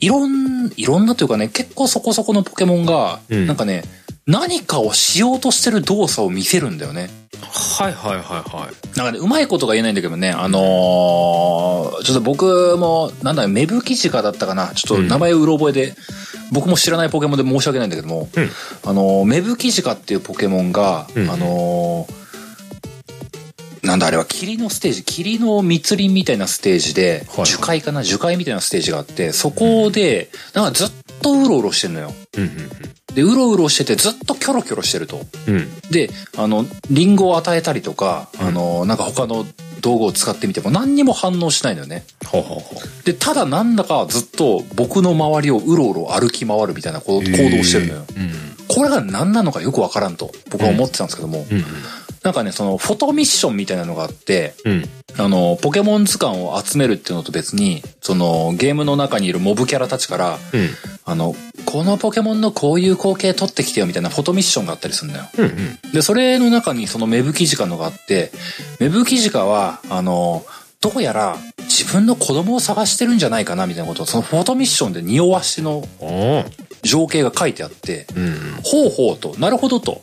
いろん、いろんなというかね、結構そこそこのポケモンが、うん。なんかね、何かをしようとしてる動作を見せるんだよね。はいはいはいはい。なんかね、うまいことが言えないんだけどね、あのーちょっと僕も、なんだろう、芽吹ジカだったかな。ちょっと名前をうろ覚えで、僕も知らないポケモンで申し訳ないんだけども、うん。あのー、芽吹ジカっていうポケモンが、うん。あのーなんだあれは霧のステージ霧の密林みたいなステージで、はい樹海かな樹海みたいなステージがあってそこでなんかずっとうろうろしてるのよ。うんでうろうろしててずっとキョロキョロしてると。うん。うん。であのリンゴを与えたりとか、うん。あのなんか他の道具を使ってみても何にも反応しないのよね。ほうほうほう。でただなんだかずっと僕の周りをうろうろ歩き回るみたいな行動をしてるのよ。うん。これが何なのかよくわからんと僕は思ってたんですけども、うんなんかねそのフォトミッションみたいなのがあってうん。あのポケモン図鑑を集めるっていうのと別にそのゲームの中にいるモブキャラたちからうん。あのこのポケモンのこういう光景撮ってきてよみたいなフォトミッションがあったりするんだようんうん。でそれの中にその芽吹ジカのがあって芽吹ジカはあのどうやら自分の子供を探してるんじゃないかなみたいなことをそのフォトミッションで匂わしの。情景が書いてあってうん。ほうほうとなるほどと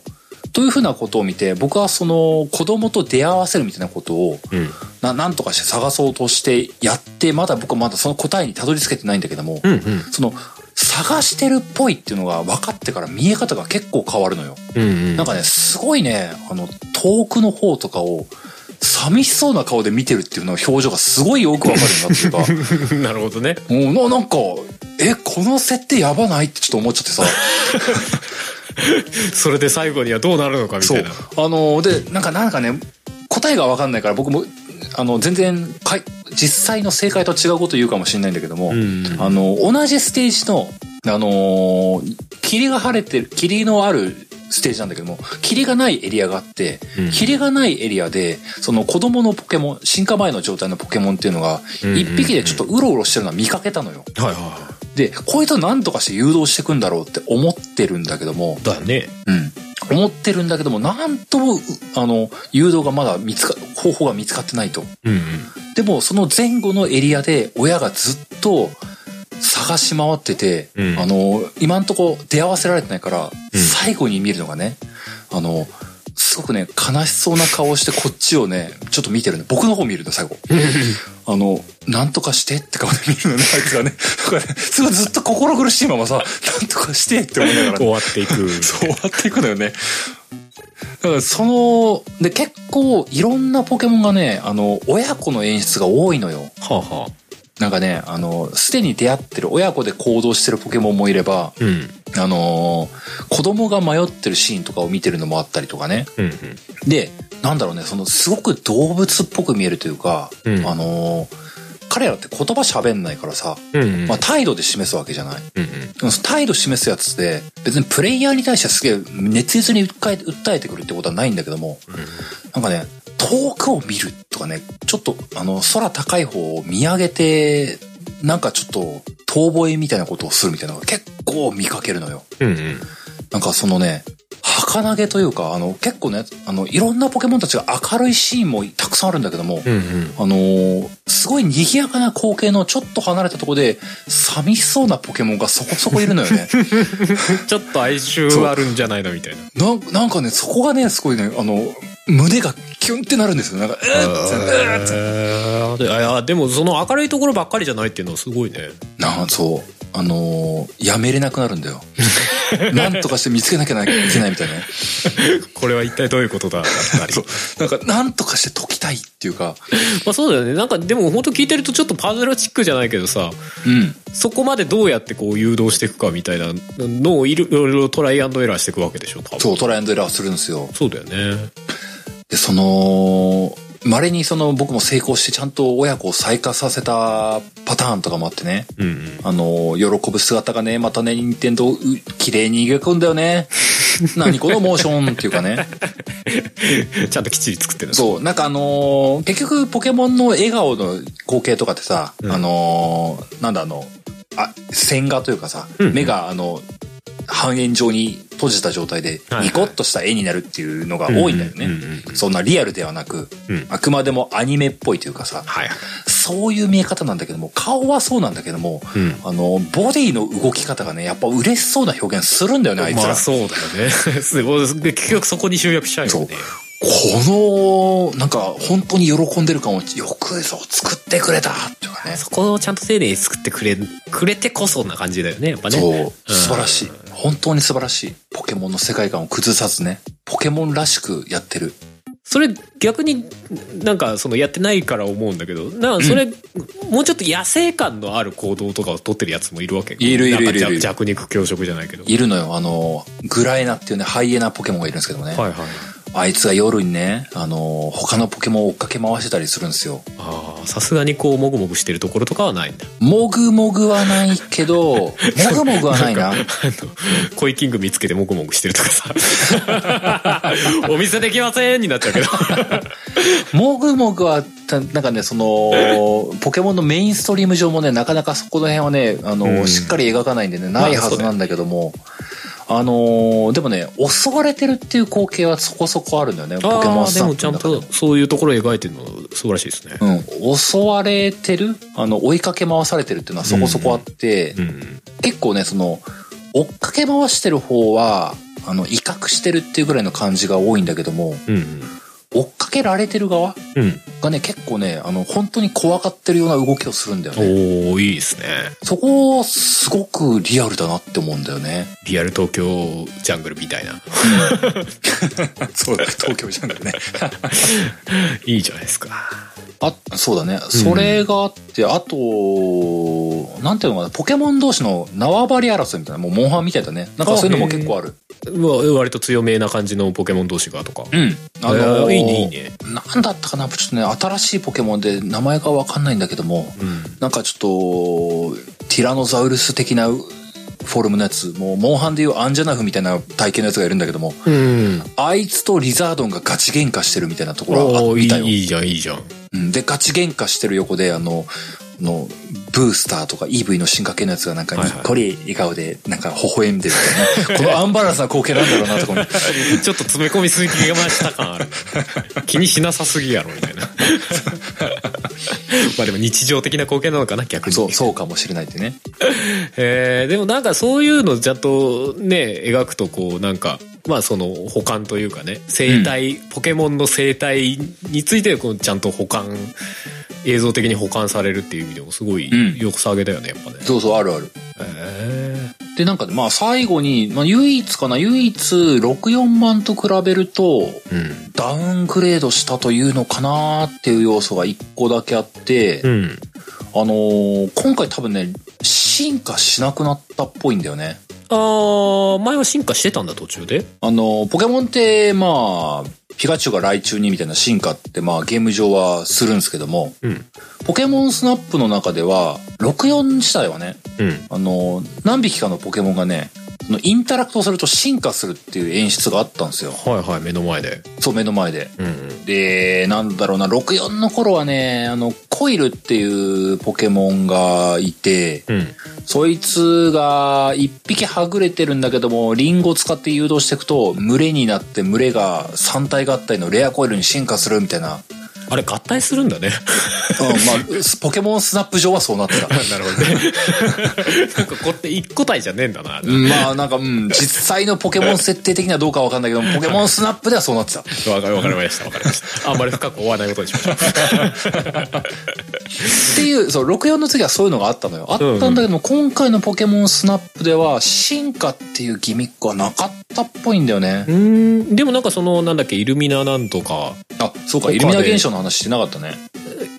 というふうなことを見て僕はその子供と出会わせるみたいなことをうん。ななんとかして探そうとしてやってまだ僕はまだその答えにたどり着けてないんだけども、うんうん。その探してるっぽいっていうのが分かってから見え方が結構変わるのよ。うんうん。なんかね、すごいね、あの、遠くの方とかを、寂しそうな顔で見てるっていうの表情がすごいよくわかるなっていうか、なるほどね。もうななんか、え、この設定やばないってちょっと思っちゃってさ。それで最後にはどうなるのかみたいな。。あの、で、なんか、なんかね、答えがわかんないから僕も、あの、全然かい、実際の正解と違うこと言うかもしれないんだけども、うんあの、同じステージの、あのー霧が晴れてる、霧のあるステージなんだけども、霧がないエリアがあって、うん霧がないエリアで、その子供のポケモン、進化前の状態のポケモンっていうのが、うん一匹でちょっとうろうろしてるのは見かけたのよ。はいはで、こいつを何とかして誘導していくんだろうって思ってるんだけどもい。、だね。うん。思ってるんだけども、なんとも、うあの、誘導がまだ見つか、方法が見つかってないと。うんうん。でも、その前後のエリアで、親がずっと探し回ってて、うんあの、今んとこ出会わせられてないから、うん最後に見るのがね、あの、すごくね、悲しそうな顔をしてこっちをね、ちょっと見てるの。僕の方見るの、最後。あの、なんとかしてって顔で見るのね、あいつがね。だからね、すごいずっと心苦しいままさ、なんとかしてって思いながら、終わっていく。そう終わっていくのよね。だからその、で結構いろんなポケモンがね、あの、親子の演出が多いのよ。はあはあ。なんかね、あの、すでに出会ってる親子で行動してるポケモンもいれば、うん。あの子供が迷ってるシーンとかを見てるのもあったりとかね。うんうん。で、なんだろうね、その、すごく動物っぽく見えるというか、うんあの彼らって言葉喋んないからさ、うんうん。まあ態度で示すわけじゃない。うんうん。でも態度示すやつで別にプレイヤーに対してすげえ熱烈に訴え訴えてくるってことはないんだけどもなんかね遠くを見るとかねちょっとあの空高い方を見上げてなんかちょっと遠吠えみたいなことをするみたいなのが結構見かけるのよ。うんうん。なんかそのね儚げというかあの結構ねあのいろんなポケモンたちが明るいシーンもたくさんあるんだけども、うんうん。あのーすごい賑やかな光景のちょっと離れたところで寂しそうなポケモンがそこそこいるのよね。ちょっと哀愁あるんじゃないのみたいな。なんなんかね、そこがね、すごいね、あの、胸がキュンってなるんですよ。なんか、うーって、うーって。えーでもその明るいところばっかりじゃないっていうのはすごいね。なんそう。あのーやめれなくなるんだよ。なんとかして見つけなきゃいけないみたいなね。これは一体どういうことだったりそう。なんか、なんとかして解きたいっていうか、まあそうだよねなんかでも本当聞いてるとちょっとパズルチックじゃないけどさうん。そこまでどうやってこう誘導していくかみたいなのをいろいろトライアンドエラーしていくわけでしょ多分そう、トライアンドエラーするんですよ。そうだよねで、その、稀にその僕も成功してちゃんと親子を再化させたパターンとかもあってね。うんうんあの、喜ぶ姿がね、またね、任天堂う綺麗に描くんだよね。何このモーションっていうかね。ちゃんときっちり作ってるそう、なんかあのー結局ポケモンの笑顔の光景とかってさ、うんあのーなんだあの、あ、線画というかさ、うん目があの、半円状に閉じた状態でニコッとした絵になるっていうのが多いんだよね。そんなリアルではなく、うんあくまでもアニメっぽいというかさ、はいそういう見え方なんだけども、顔はそうなんだけども、うんあの、ボディの動き方がね、やっぱ嬉しそうな表現するんだよね、あいつら。まあそうだよね。すごい結局そこに集約しちゃうよね。この、なんか、本当に喜んでる感を、よくぞ作ってくれたっていうかね。そこをちゃんと丁寧に作ってくれ、くれてこそな感じだよね、やっぱね。そう、素晴らしい。本当に素晴らしい。ポケモンの世界観を崩さずね、ポケモンらしくやってる。それ逆になんかそのやってないから思うんだけど、なそれ、もうちょっと野生感のある行動とかを取ってるやつもいるわけいるいるいる弱肉強食じゃないけど。いるのよ、あの、グラエナっていうね、ハイエナポケモンがいるんですけどもね。はいはい。あいつが夜にね、あの、他のポケモンを追っかけ回してたりするんですよ。ああ、さすがにこう、もぐもぐしてるところとかはないんだ。もぐもぐはないけど、もぐもぐはないな。あの、コイキング見つけてもぐもぐしてるとかさ。お見せできませんになっちゃうけど。もぐもぐは、たなんかね、その、ポケモンのメインストリーム上もね、なかなかそこの辺はね、あの、うんしっかり描かないんでね、ないはずなんだけども、あのーでもね、襲われてるっていう光景はそこそこあるんだよね、ポケモンああ、スタンでもちゃんとそういうところを描いてるの素晴らしいですね。うん、襲われてる？あの、追いかけ回されてるっていうのはそこそこあって、うん。結構ね、その、追っかけ回してる方は、あの、威嚇してるっていうぐらいの感じが多いんだけども、うん。追っかけられてる側うん。がね、結構ね、あの、本当に怖がってるような動きをするんだよね。おー、いいですね。そこ、すごくリアルだなって思うんだよね。リアル東京ジャングルみたいな。そうだ、東京ジャングルね。いいじゃないですか。あ、そうだね。それがあって、あと、なんていうのかな、ポケモン同士の縄張り争いみたいな、もうモンハンみたいだね。なんかそういうのも結構ある。うわ割と強めな感じのポケモン同士がとか。うん。あえーいいねいいね。なんだったかなちょっとね、新しいポケモンで名前がわかんないんだけども、うん。なんかちょっと、ティラノザウルス的なフォルムのやつ、もう、モンハンでいうアンジャナフみたいな体型のやつがいるんだけども、うん。あいつとリザードンがガチ喧嘩してるみたいなところがあおーい見たよ。い、いいじゃん、いいじゃん。うんで、ガチ喧嘩してる横で、あの、の、ブースターとか EV の進化系のやつがなんかにっこり笑顔で、なんか微笑んでるみたいな。このアンバランスな光景なんだろうなとか ちょっと詰め込みすぎがました感ある。気にしなさすぎやろ、みたいな。まあでも日常的な光景なのかな、逆に。そう、そうかもしれないってね。えーでもなんかそういうのちゃんとね、描くとこうなんか、まあその保管というかね、生態、ポケモンの生態についてこうちゃんと保管、映像的に保管されるっていう意味でもすごいうん良さげだよね、やっぱね。そうそう、あるある。えで、なんかね、まあ最後に、まあ唯一かな、唯一64番と比べると、ーうん。ダウングレードしたというのかなっていう要素が一個だけあって、うん。あのー今回多分ね、進化しなくなったっぽいんだよね。あー、前は進化してたんだ、途中で？あのーポケモンって、まあ、ピカチュウが来中にみたいな進化って、まあゲーム上はするんですけども、うん。ポケモンスナップの中では、64自体はね、うん。あのー何匹かのポケモンがね、そのインタラクトすると進化するっていう演出があったんですよ。はいはい、目の前で。そう、目の前で。うんうん。で、なんだろうな、64の頃はね、あの、コイルっていうポケモンがいて、うん。そいつが一匹はぐれてるんだけども、リンゴを使って誘導していくと、群れになって群れが三体合体のレアコイルに進化するみたいな。あれ合体するんだね。うん、まあ、ポケモンスナップ上はそうなってた。なるほどね。なんかこって一個体じゃねえんだな。うんまあなんか、うん、実際のポケモン設定的にはどうかわかんないけども、ポケモンスナップではそうなってた。わかりました、わかりました。あんまり深く追わないことにしましょう。っていう、そう、64の次はそういうのがあったのよ。あったんだけども、今回のポケモンスナップでは、進化っていうギミックはなかったっぽいんだよね。うん。でもなんかその、なんだっけ、イルミナなんとか、あ、そうか、イルミナ現象の話してなかったね。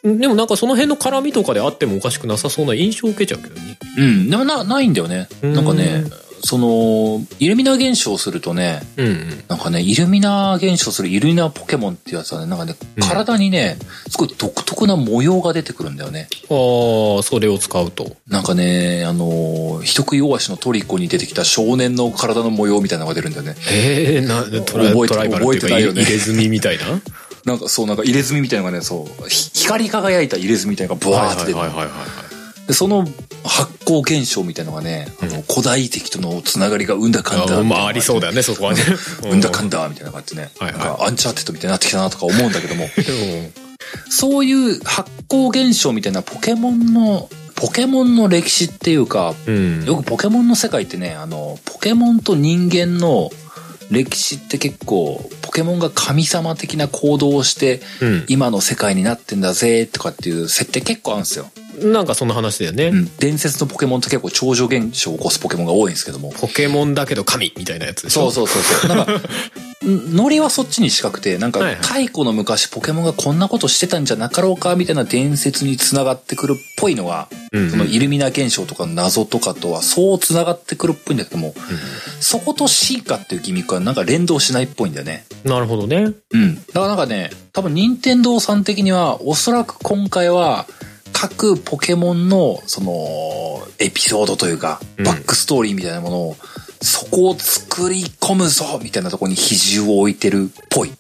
でもなんかその辺の絡みとかであってもおかしくなさそうな印象を受けちゃうけどね。うん、でもな、ないんだよね。うんなんかね、その、イルミナ現象するとね、うんうん。なんかね、イルミナ現象するイルミナポケモンっていうやつはね、なんかね、うん体にね、すごい独特な模様が出てくるんだよね。ああ、それを使うと。なんかね、あのー、人食い大鷲のトリコに出てきた少年の体の模様みたいなのが出るんだよね。ええな、トラ覚えてトライバル覚えてないよね入れ墨みたいな？なんかそう、なんか入れ墨みたいなのがね、そう、ひ光り輝いた入れ墨みたいなのがブワーって出てで、その発光現象みたいなのがね、あの、古代敵とのつながりがうんだかんだ。あまあありそうだよね、そこはね。うんだかんだみたいな感じでね。なんかアンチャーテッドみたいになってきたなとか思うんだけども。うんそういう発光現象みたいなポケモンの、ポケモンの歴史っていうか、うん。よくポケモンの世界ってね、あの、ポケモンと人間の歴史って結構、ポケモンが神様的な行動をして、うん。今の世界になってんだぜ、とかっていう設定結構あるんですよ。なんかそんな話だよね。うん。伝説のポケモンって結構超常現象を起こすポケモンが多いんですけども。ポケモンだけど神みたいなやつでしょ？そうそうそうそう。なんか、んノリはそっちに近くて、なんか太古の昔ポケモンがこんなことしてたんじゃなかろうか、みたいな伝説に繋がってくるっぽいのが、うんうんそのイルミナ現象とかの謎とかとはそう繋がってくるっぽいんだけども、そこと進化っていうギミックはなんか連動しないっぽいんだよね。なるほどね。うん。だからなんかね、多分任天堂さん的には、おそらく今回は、各ポケモンの、その、エピソードというか、うんバックストーリーみたいなものを、そこを作り込むぞみたいなところに比重を置いてるっぽい。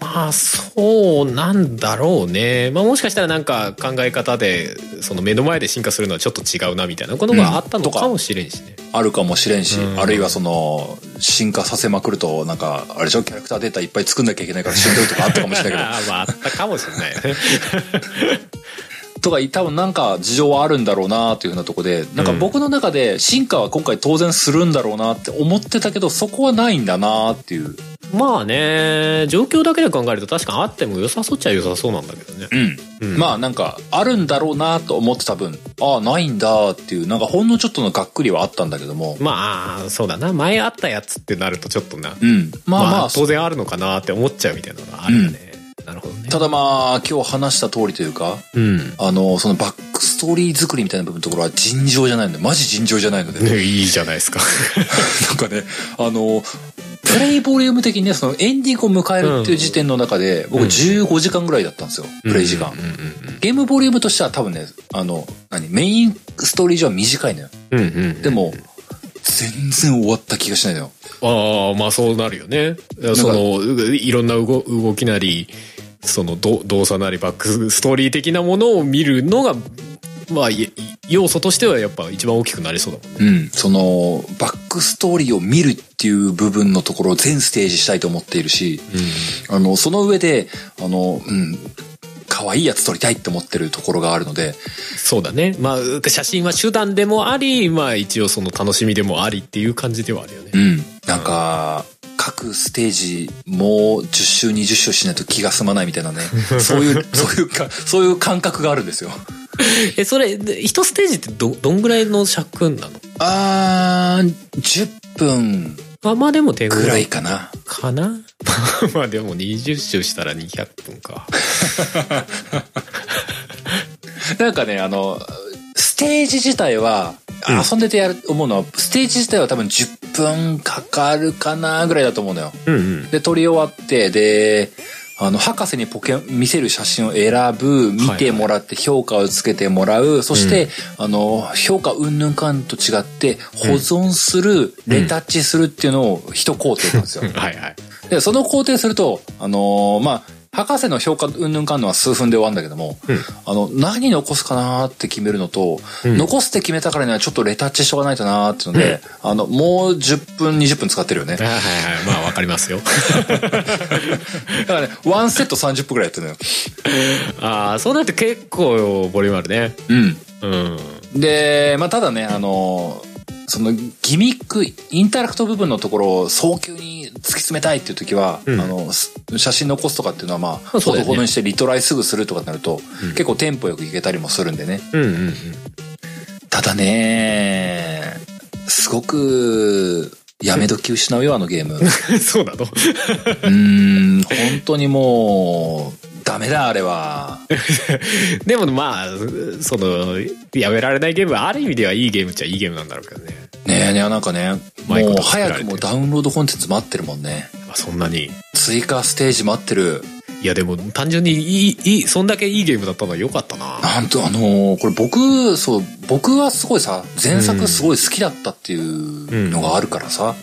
まあそうなんだろうね。まあもしかしたらなんか考え方でその目の前で進化するのはちょっと違うなみたいなことがあったのかもしれんしね。あるかもしれんし、うんあるいはその、進化させまくると、なんか、あれでしょキャラクターデータいっぱい作んなきゃいけないから死んでるとかあったかもしれないけど。あ あまああったかもしれないよね。とか多分なんか事情はあるんだろうなっていうふうなとこでなんか僕の中で進化は今回当然するんだろうなって思ってたけどそこはないんだなっていう。まあね状況だけで考えると確かにあっても良さそうっちゃ良さそうなんだけどね。うん、うん。まあなんかあるんだろうなと思ってた分ああないんだっていうなんかほんのちょっとのがっくりはあったんだけども。まあそうだな。前あったやつってなるとちょっとな。うん。まあまあ、当然あるのかなって思っちゃうみたいなのがあるよね。なるほどね。ただまあ今日話した通りというかうん。あのそのバックストーリー作りみたいな部分のところは尋常じゃないのでマジ尋常じゃないので、ねいいじゃないですか。なんかね、あの、プレイボリューム的にね、そのエンディングを迎えるっていう時点の中で、僕15時間ぐらいだったんですよ、プレイ時間。うんうんゲームボリュームとしては多分ね、あの、何、メインストーリー上は短いのよ。うん。うんうん。でも、全然終わった気がしないのよ。ああまあそうなるよねそのういろんな動動きなりそのど動作なりバックストーリー的なものを見るのがまあい要素としてはやっぱ一番大きくなりそうだもんねうん。その、バックストーリーを見るっていう部分のところを全ステージしたいと思っているし、あの、その上で、あの、うん、可愛いやつ撮りたいって思ってるところがあるので、そうだねまあ写真は手段でもありまあ一応その楽しみでもありっていう感じではあるよねうん。なんか、各ステージもう10周20周しないと気が済まないみたいなね。そういう、そういうか、そういう感覚があるんですよ。えそれで一ステージってどどんぐらいの尺なの？あー、10分あまあでも手ぐぐららいいかな。かな？まあでも20周したら200分か なんかね、あの、ステージ自体は、うん遊んでてやる、思うのは、ステージ自体は多分10分かかるかなぐらいだと思うのよ。うんうん。で、撮り終わって、で、あの、博士にポケ、見せる写真を選ぶ、見てもらって評価をつけてもらう、そして、あの、評価うんぬんかんと違って、保存する、レタッチするっていうのを一工程なんですよ。はいはい。で、その工程すると、あのーまあ、博士の評価うんぬんかんのは数分で終わるんだけども、うん。あの、何残すかなーって決めるのと、うん。残すって決めたからにはちょっとレタッチしとかないとなーっていうので、あの、もう10分、20分使ってるよね。はいはいはい。まあわかりますよ。だからね、ワンセット30分くらいやってるのよ。ああそうなって結構ボリュームあるね。うん。うん。で、まあ、ただね、あのーそのギミック、インタラクト部分のところを早急に突き詰めたいっていう時は、うん。あの、す写真残すとかっていうのはまあ、ほどほどにしてリトライすぐするとかになると、うん。結構テンポよくいけたりもするんでね。うんうんうん。ただね、すごく、やめ時失うよ、あのゲーム。う そうなの？ーん、本当にもう、ダメだ、あれは。でもまあそのやめられないゲームはある意味ではいいゲームっちゃいいゲームなんだろうけどね。ねえねえ、なんかね、もう早くもダウンロードコンテンツ待ってるもんね。まあそんなに。追加ステージ待ってる。いやでも単純にいいいいそんだけいいゲームだったのは良かったな。なんと、あのーこれ僕、そう、僕はすごいさ、前作すごい好きだったっていうのがあるからさ、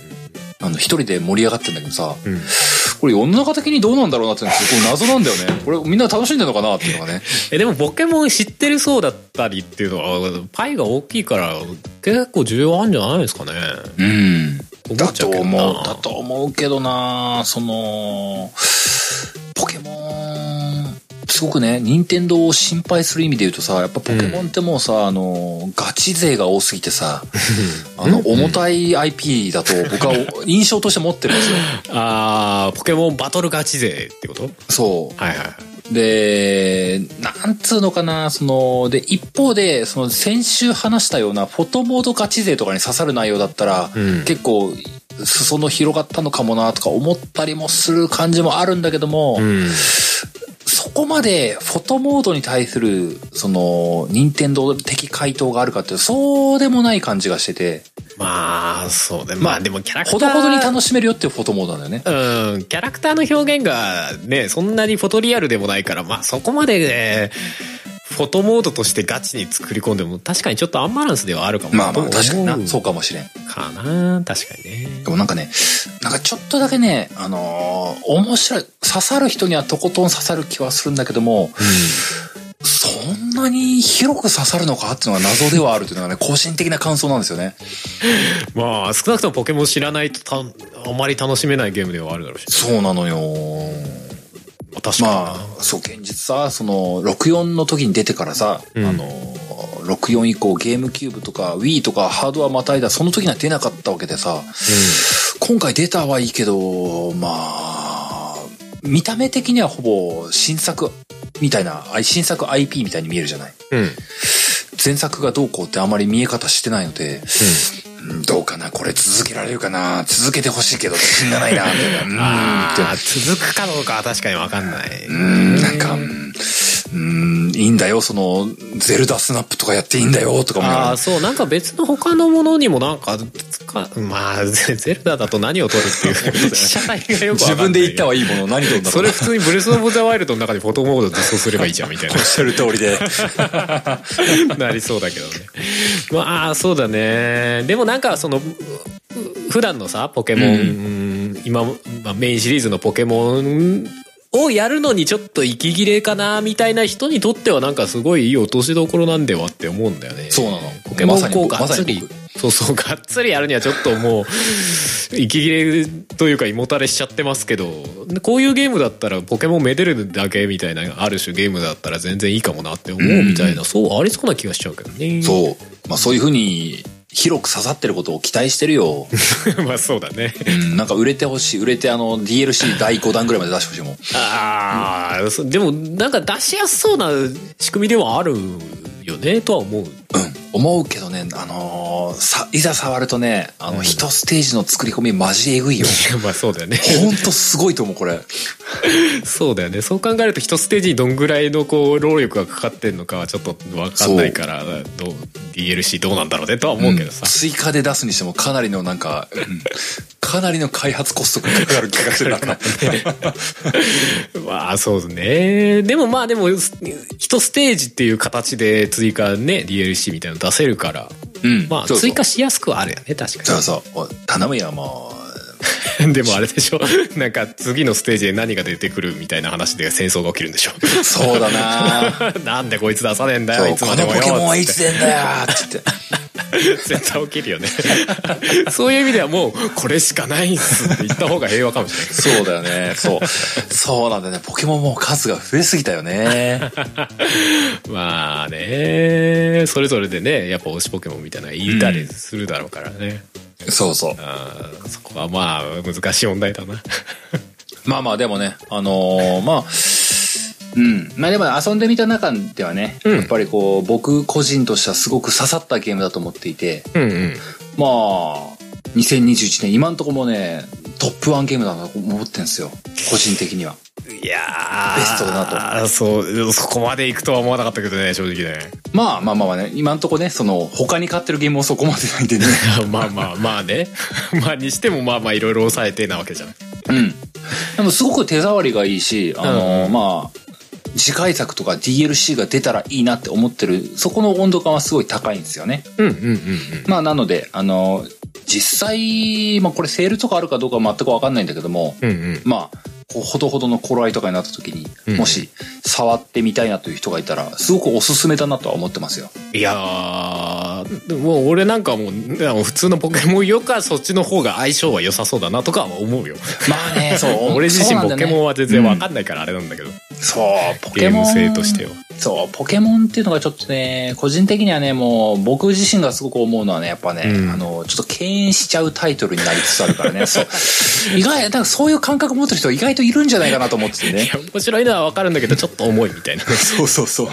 あの、一人で盛り上がってんだけどさ、うんこれ世の中的にどうなんだろうなってすごい謎なんだよね。これみんな楽しんでるのかなっていうのがね。えでもポケモン知ってるそうだったりっていうのはパイが大きいから結構重要あるんじゃないですかねうん。だと思う、だと思うけどなその、ポケモン、すごくね、任天堂を心配する意味で言うとさ、やっぱポケモンってもうさ、あの、ガチ勢が多すぎてさ、あの、重たい IP だと僕は印象として持ってるんですよ。あー、ポケモンバトルガチ勢ってこと？そう。はいはい。で、なんつうのかな、その、で、一方で、その、先週話したような、フォトモードガチ勢とかに刺さる内容だったら、うん結構、裾野広がったのかもな、とか思ったりもする感じもあるんだけども、うん。そこまで、フォトモードに対する、その、任天堂的回答があるかっていうと、そうでもない感じがしてて、まあ、そうね。まあでもキャラクター。ほどほどに楽しめるよっていうフォトモードなんだよね。うん、キャラクターの表現がね、そんなにフォトリアルでもないから、まあそこまでね、フォトモードとしてガチに作り込んでも確かにちょっとアンバランスではあるかもまあまあ、確かにな。そうかもしれん。かな確かにね。でもなんかね、なんかちょっとだけね、あのー面白い、刺さる人にはとことん刺さる気はするんだけども、そんなに広く刺さるのかっていうのが謎ではあるというのがね、個人的な感想なんですよね。まあ少なくともポケモン知らないとたあまり楽しめないゲームではあるだろうし。そうなのよ。まあ確かにな。まあ、そう、現実さ、その、64の時に出てからさ、うんあの、64以降ゲームキューブとか Wii とかハードはまたいだ、その時には出なかったわけでさ、今回出たはいいけど、まあ、見た目的にはほぼ新作みたいな、あ新作 IP みたいに見えるじゃない。うん。うん。前作がどうこうってあまり見え方してないので、うんどうかなこれ続けられるかな？続けてほしいけど自信がないなみたいな。う続くかどうかは確かにわかんない。うーん、なんか、うんうーん、いいんだよ、その、ゼルダスナップとかやっていいんだよ、とか思いながら。ああ、そう、なんか別の他のものにもなんか、まあ、ゼゼルダだと何を取るっていう、被写体がよく。自分で言ったはいいものを何とんだろそうれな。普通にブレスオブザワイルドの中でフォトモード実装すればいいじゃんみたいな。おっしゃる通りで。なりそうだけどね。まあそうだね。でもなんかそのう普段のさポケモン、今、まあ、メインシリーズのポケモンをやるのにちょっと息切れかなみたいな人にとってはなんかすごいいい落としどころなんではって思うんだよね。そうなの。ポケモンこうまさにがっつり、僕まそうそうがっつりやるにはちょっともう息切れというか胃もたれしちゃってますけどこういうゲームだったらポケモンめでるだけみたいなある種ゲームだったら全然いいかもなって思うみたいな、そうありそうな気がしちゃうけどね。そう。まあそういうふうに、広く刺さってることを期待してるよ。まあそうだねうん、なんか売れてほしい。売れてあの、DLC 第5弾ぐらいまで出してほしいもん。ああ、そでもなんか出しやすそうな仕組みではあるよねとは思ううん。思うけどね、あのーさ、いざ触るとね、あの、一ステージの作り込みマジえぐいよ。まあそうだよね。ほんとすごいと思う、これ。そうだよね。そう考えると一ステージにどんぐらいのこう労力がかかってんのかはちょっと分かんないからどう DLC どうなんだろうねとは思うけどさ、追加で出すにしてもかなりのなんか、うん。かなりの開発コストがかかる気がするな。まあそうね。でもまあでも一ステージっていう形で追加ね DLC みたいなの出せるからうんまあそうそう追加しやすくはあるよね確かにそうそう。お頼むよ、もう。でもあれでしょ なんか次のステージで何が出てくるみたいな話で戦争が起きるんでしょそうだな なんでこいつ出さねえんだよいつまでもよポケモンはいつってつ出んだよつって。絶対起きるよねそういう意味ではもうこれしかないんすって言った方が平和かもしれないそうだよね。そう。そうなんだよね。ポケモンもう数が増えすぎたよね。まあねそれぞれでねやっぱ推しポケモンみたいなの言いたりするだろうからね、そうそう。そこはまあ難しい問題だな まあまあでもね、あのーまあ、うん。まあでも遊んでみた中ではね、うんやっぱりこう、僕個人としてはすごく刺さったゲームだと思っていて、うんうんまあ、2021年今んとこもね、トップワンゲームだなと思ってんですよ。個人的には。いやー。ベストだなと。そうそこまで行くとは思わなかったけどね正直ね。まあまあまあまあね、今んとこね、その、他に買ってるゲームもそこまでないんでね。まあまあまあね。まあにしてもまあまあいろいろ抑えてなわけじゃない。うん。でもすごく手触りがいいし、あのーうん。まあ、次回作とか DLC が出たらいいなって思ってる、そこの温度感はすごい高いんですよね。うんうんうんうん。まあなので、あのー実際、まあこれセールとかあるかどうかは全くわかんないんだけども、うんうん。まあ、こうほどほどの頃合いとかになった時に、うんもし触ってみたいなという人がいたら、すごくおすすめだなとは思ってますよ。いやー、でももう俺なんかもう、普通のポケモンよかそっちの方が相性は良さそうだなとかは思うよ。まあね、そう。俺自身ポケモンは全然わんかんないからあれなんだけど、そう、ポゲームケモン。性としては。そう、ポケモンっていうのがちょっとね、個人的にはね、もう、僕自身がすごく思うのはね、やっぱね、うんあの、ちょっと敬遠しちゃうタイトルになりつつあるからね、そう。意外、だからそういう感覚持ってる人意外といるんじゃないかなと思っててね面白いのはわかるんだけど、ちょっと重いみたいな。そうそうそう。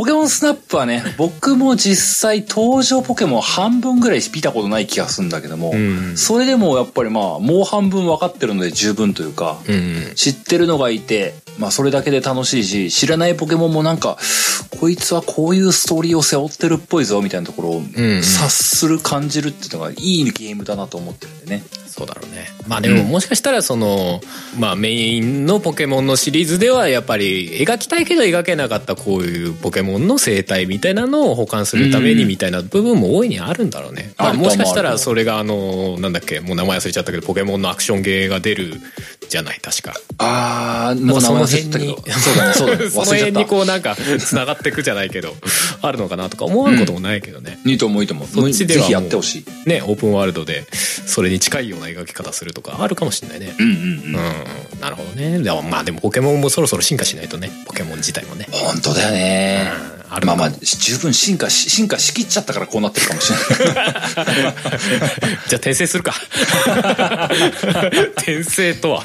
ポケモンスナップはね、僕も実際登場ポケモン半分ぐらい見たことない気がするんだけども、うんそれでもやっぱりまあ、もう半分分かってるので十分というか、うん。知ってるのがいて、まあそれだけで楽しいし、知らないポケモンもなんか、こいつはこういうストーリーを背負ってるっぽいぞ、みたいなところをん察する、感じるっていうのがいいゲームだなと思ってるんでね。そうだろうね。まあでももしかしたらその、まあメインのポケモンのシリーズではやっぱり描きたいけど描けなかったこういうポケモンの生態みたいなのを保管するためにみたいな部分も大いにあるんだろうね。まあもしかしたらそれがあの、なんだっけ、もう名前忘れちゃったけど、ポケモンのアクションゲーが出るじゃない、確か。あー、なんかそのもう名前忘れ辺に。そうだね、そうだね。その辺に。こうなんか繋がってくじゃないけど、あるのかなとか思わんこともないけどね。いいと思う、いいと思う。そっちではぜひやってほしい。ね、オープンワールドでそれに近いような描き方するとかあるかもしれないね。うんうんうん。うん、なるほどね。でもまあでもポケモンもそろそろ進化しないとね、ポケモン自体もね。本当だよね。うんあるまあまあ、十分進化し、進化しきっちゃったからこうなってるかもしれない。じゃあ転生するか。転生とは。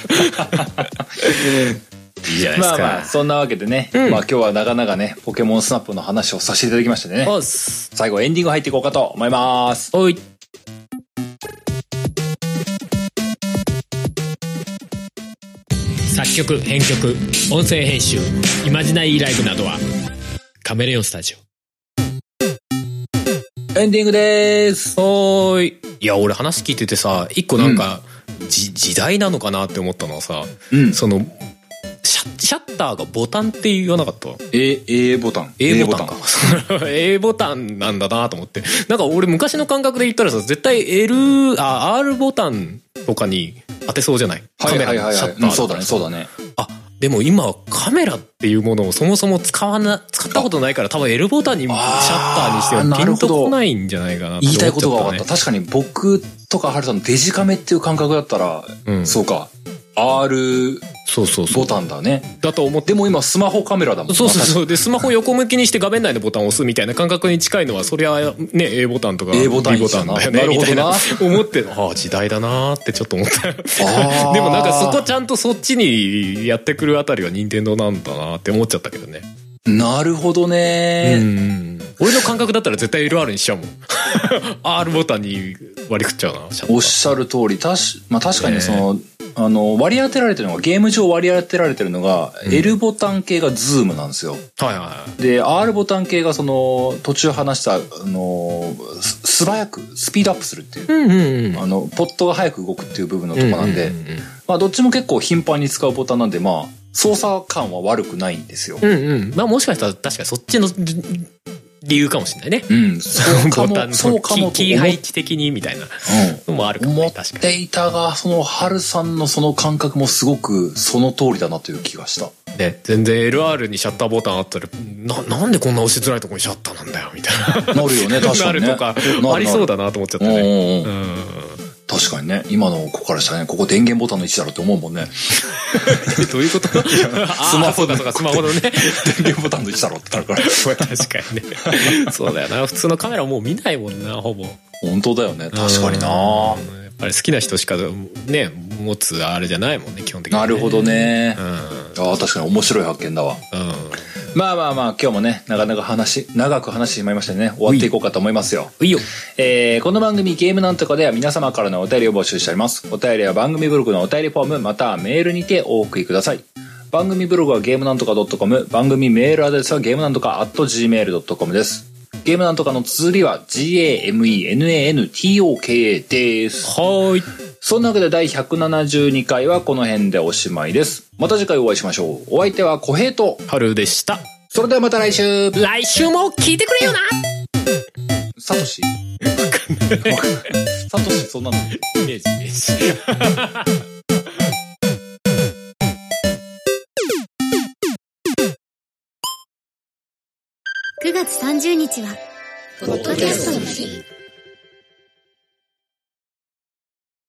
いいじゃないですか。まあまあ、そんなわけでね、うんまあ今日は長々ね、ポケモンスナップの話をさせていただきましたね。おっす。最後エンディング入っていこうかと思います。おい。作曲、編曲、音声編集、イマジナイーライブなどは、カメレオンスタジオ。エンディングでーす。おーい。いや、俺話聞いててさ、一個なんか、じ時代なのかなって思ったのはさ、うん。その、シャシャッターがボタンって言わなかった？A、A ボタン。A ボタンか。A ボタンなんだなと思って。なんか俺昔の感覚で言ったらさ、絶対 L、あ、R ボタンとかに当てそうじゃない？はいはいはいはい。カメラのシャッターうんそうだね、そうだ。だね。あ、でも今カメラっていうものをそもそも使わな、使ったことないから多分 L ボタンにシャッターにしてはピンとこないんじゃないかなって言いたいことが分かった。確かに僕とかハルさんのデジカメっていう感覚だったら、うんそうか。R そうそうそう。ボタンだね。だと思ってでも今スマホカメラだもんなそうそうそう。で、スマホ横向きにして画面内のボタンを押すみたいな感覚に近いのは、そりゃね、A ボタンとか A ボタン B ボタンだよね、なるほどな。思って、ああ、時代だなーってちょっと思った。でもなんかそこちゃんとそっちにやってくるあたりは任天堂なんだなって思っちゃったけどね。なるほどうね。ん。俺の感覚だったら絶対 LR にしちゃうもん。R ボタンに割り振っちゃうな、おっしゃる通り、たし、まあ確かねにその、あの、割り当てられてるのが、ゲーム上割り当てられてるのが、L ボタン系がズームなんですよ。はいはで、R ボタン系がその、途中話した、あの、す素早くスピードアップするっていう。い。うんうんうん。あの、ポットが早く動くっていう部分のとこなんで、うんうんまあどっちも結構頻繁に使うボタンなんで、まあ、操作感は悪くないんですよ。うんうん。うんうん。まあもしかしたら確かにそっちの理由かもしれないね。うん、そうかも、ボタンそうかもとキー思っ配置的にみたいなのもあるかも。思っね確かにていたが、その、春さんのその感覚もすごくその通りだなという気がした。ね全然 LR にシャッターボタンあったらななんでこんな押しづらいとこにシャッターなんだよみたいな。なるよね、確かにね。なるとかありそうだなと思っちゃったうんねうんううんん確かにね、今の子からしたらね、ここ電源ボタンの位置だろうって思うもんね。え どういうこと？スマホだとかスマホのね。電源ボタンの位置だろうってなるから。確かにね。そうだよな。普通のカメラもう見ないもんなほぼ。本当だよね、確かになうんやっぱり好きな人しかね持つあれじゃないもんね基本的にねなるほどねう。んああ、確かに面白い発見だわ。うんまあまあまあ、今日もね、なかなか話、長く話してしまいましたね。終わっていこうかと思いますよ。いいよえーこの番組ゲームなんとかでは皆様からのお便りを募集しております。お便りは番組ブログのお便りフォームまたはメールにてお送りください。番組ブログはゲームなんとか .com、番組メールアドレスはゲームなんとか .gmail.com です。ゲームなんとかの綴りは GAMENANTOKA です。はーい。そんなわけで第172回はこの辺でおしまいです。また次回お会いしましょう。お相手は小平と、春でした。それではまた来週。来週も聞いてくれよな。サトシ。サトシそんなのイメージイメージ9月30日は、ポッドキャストの日。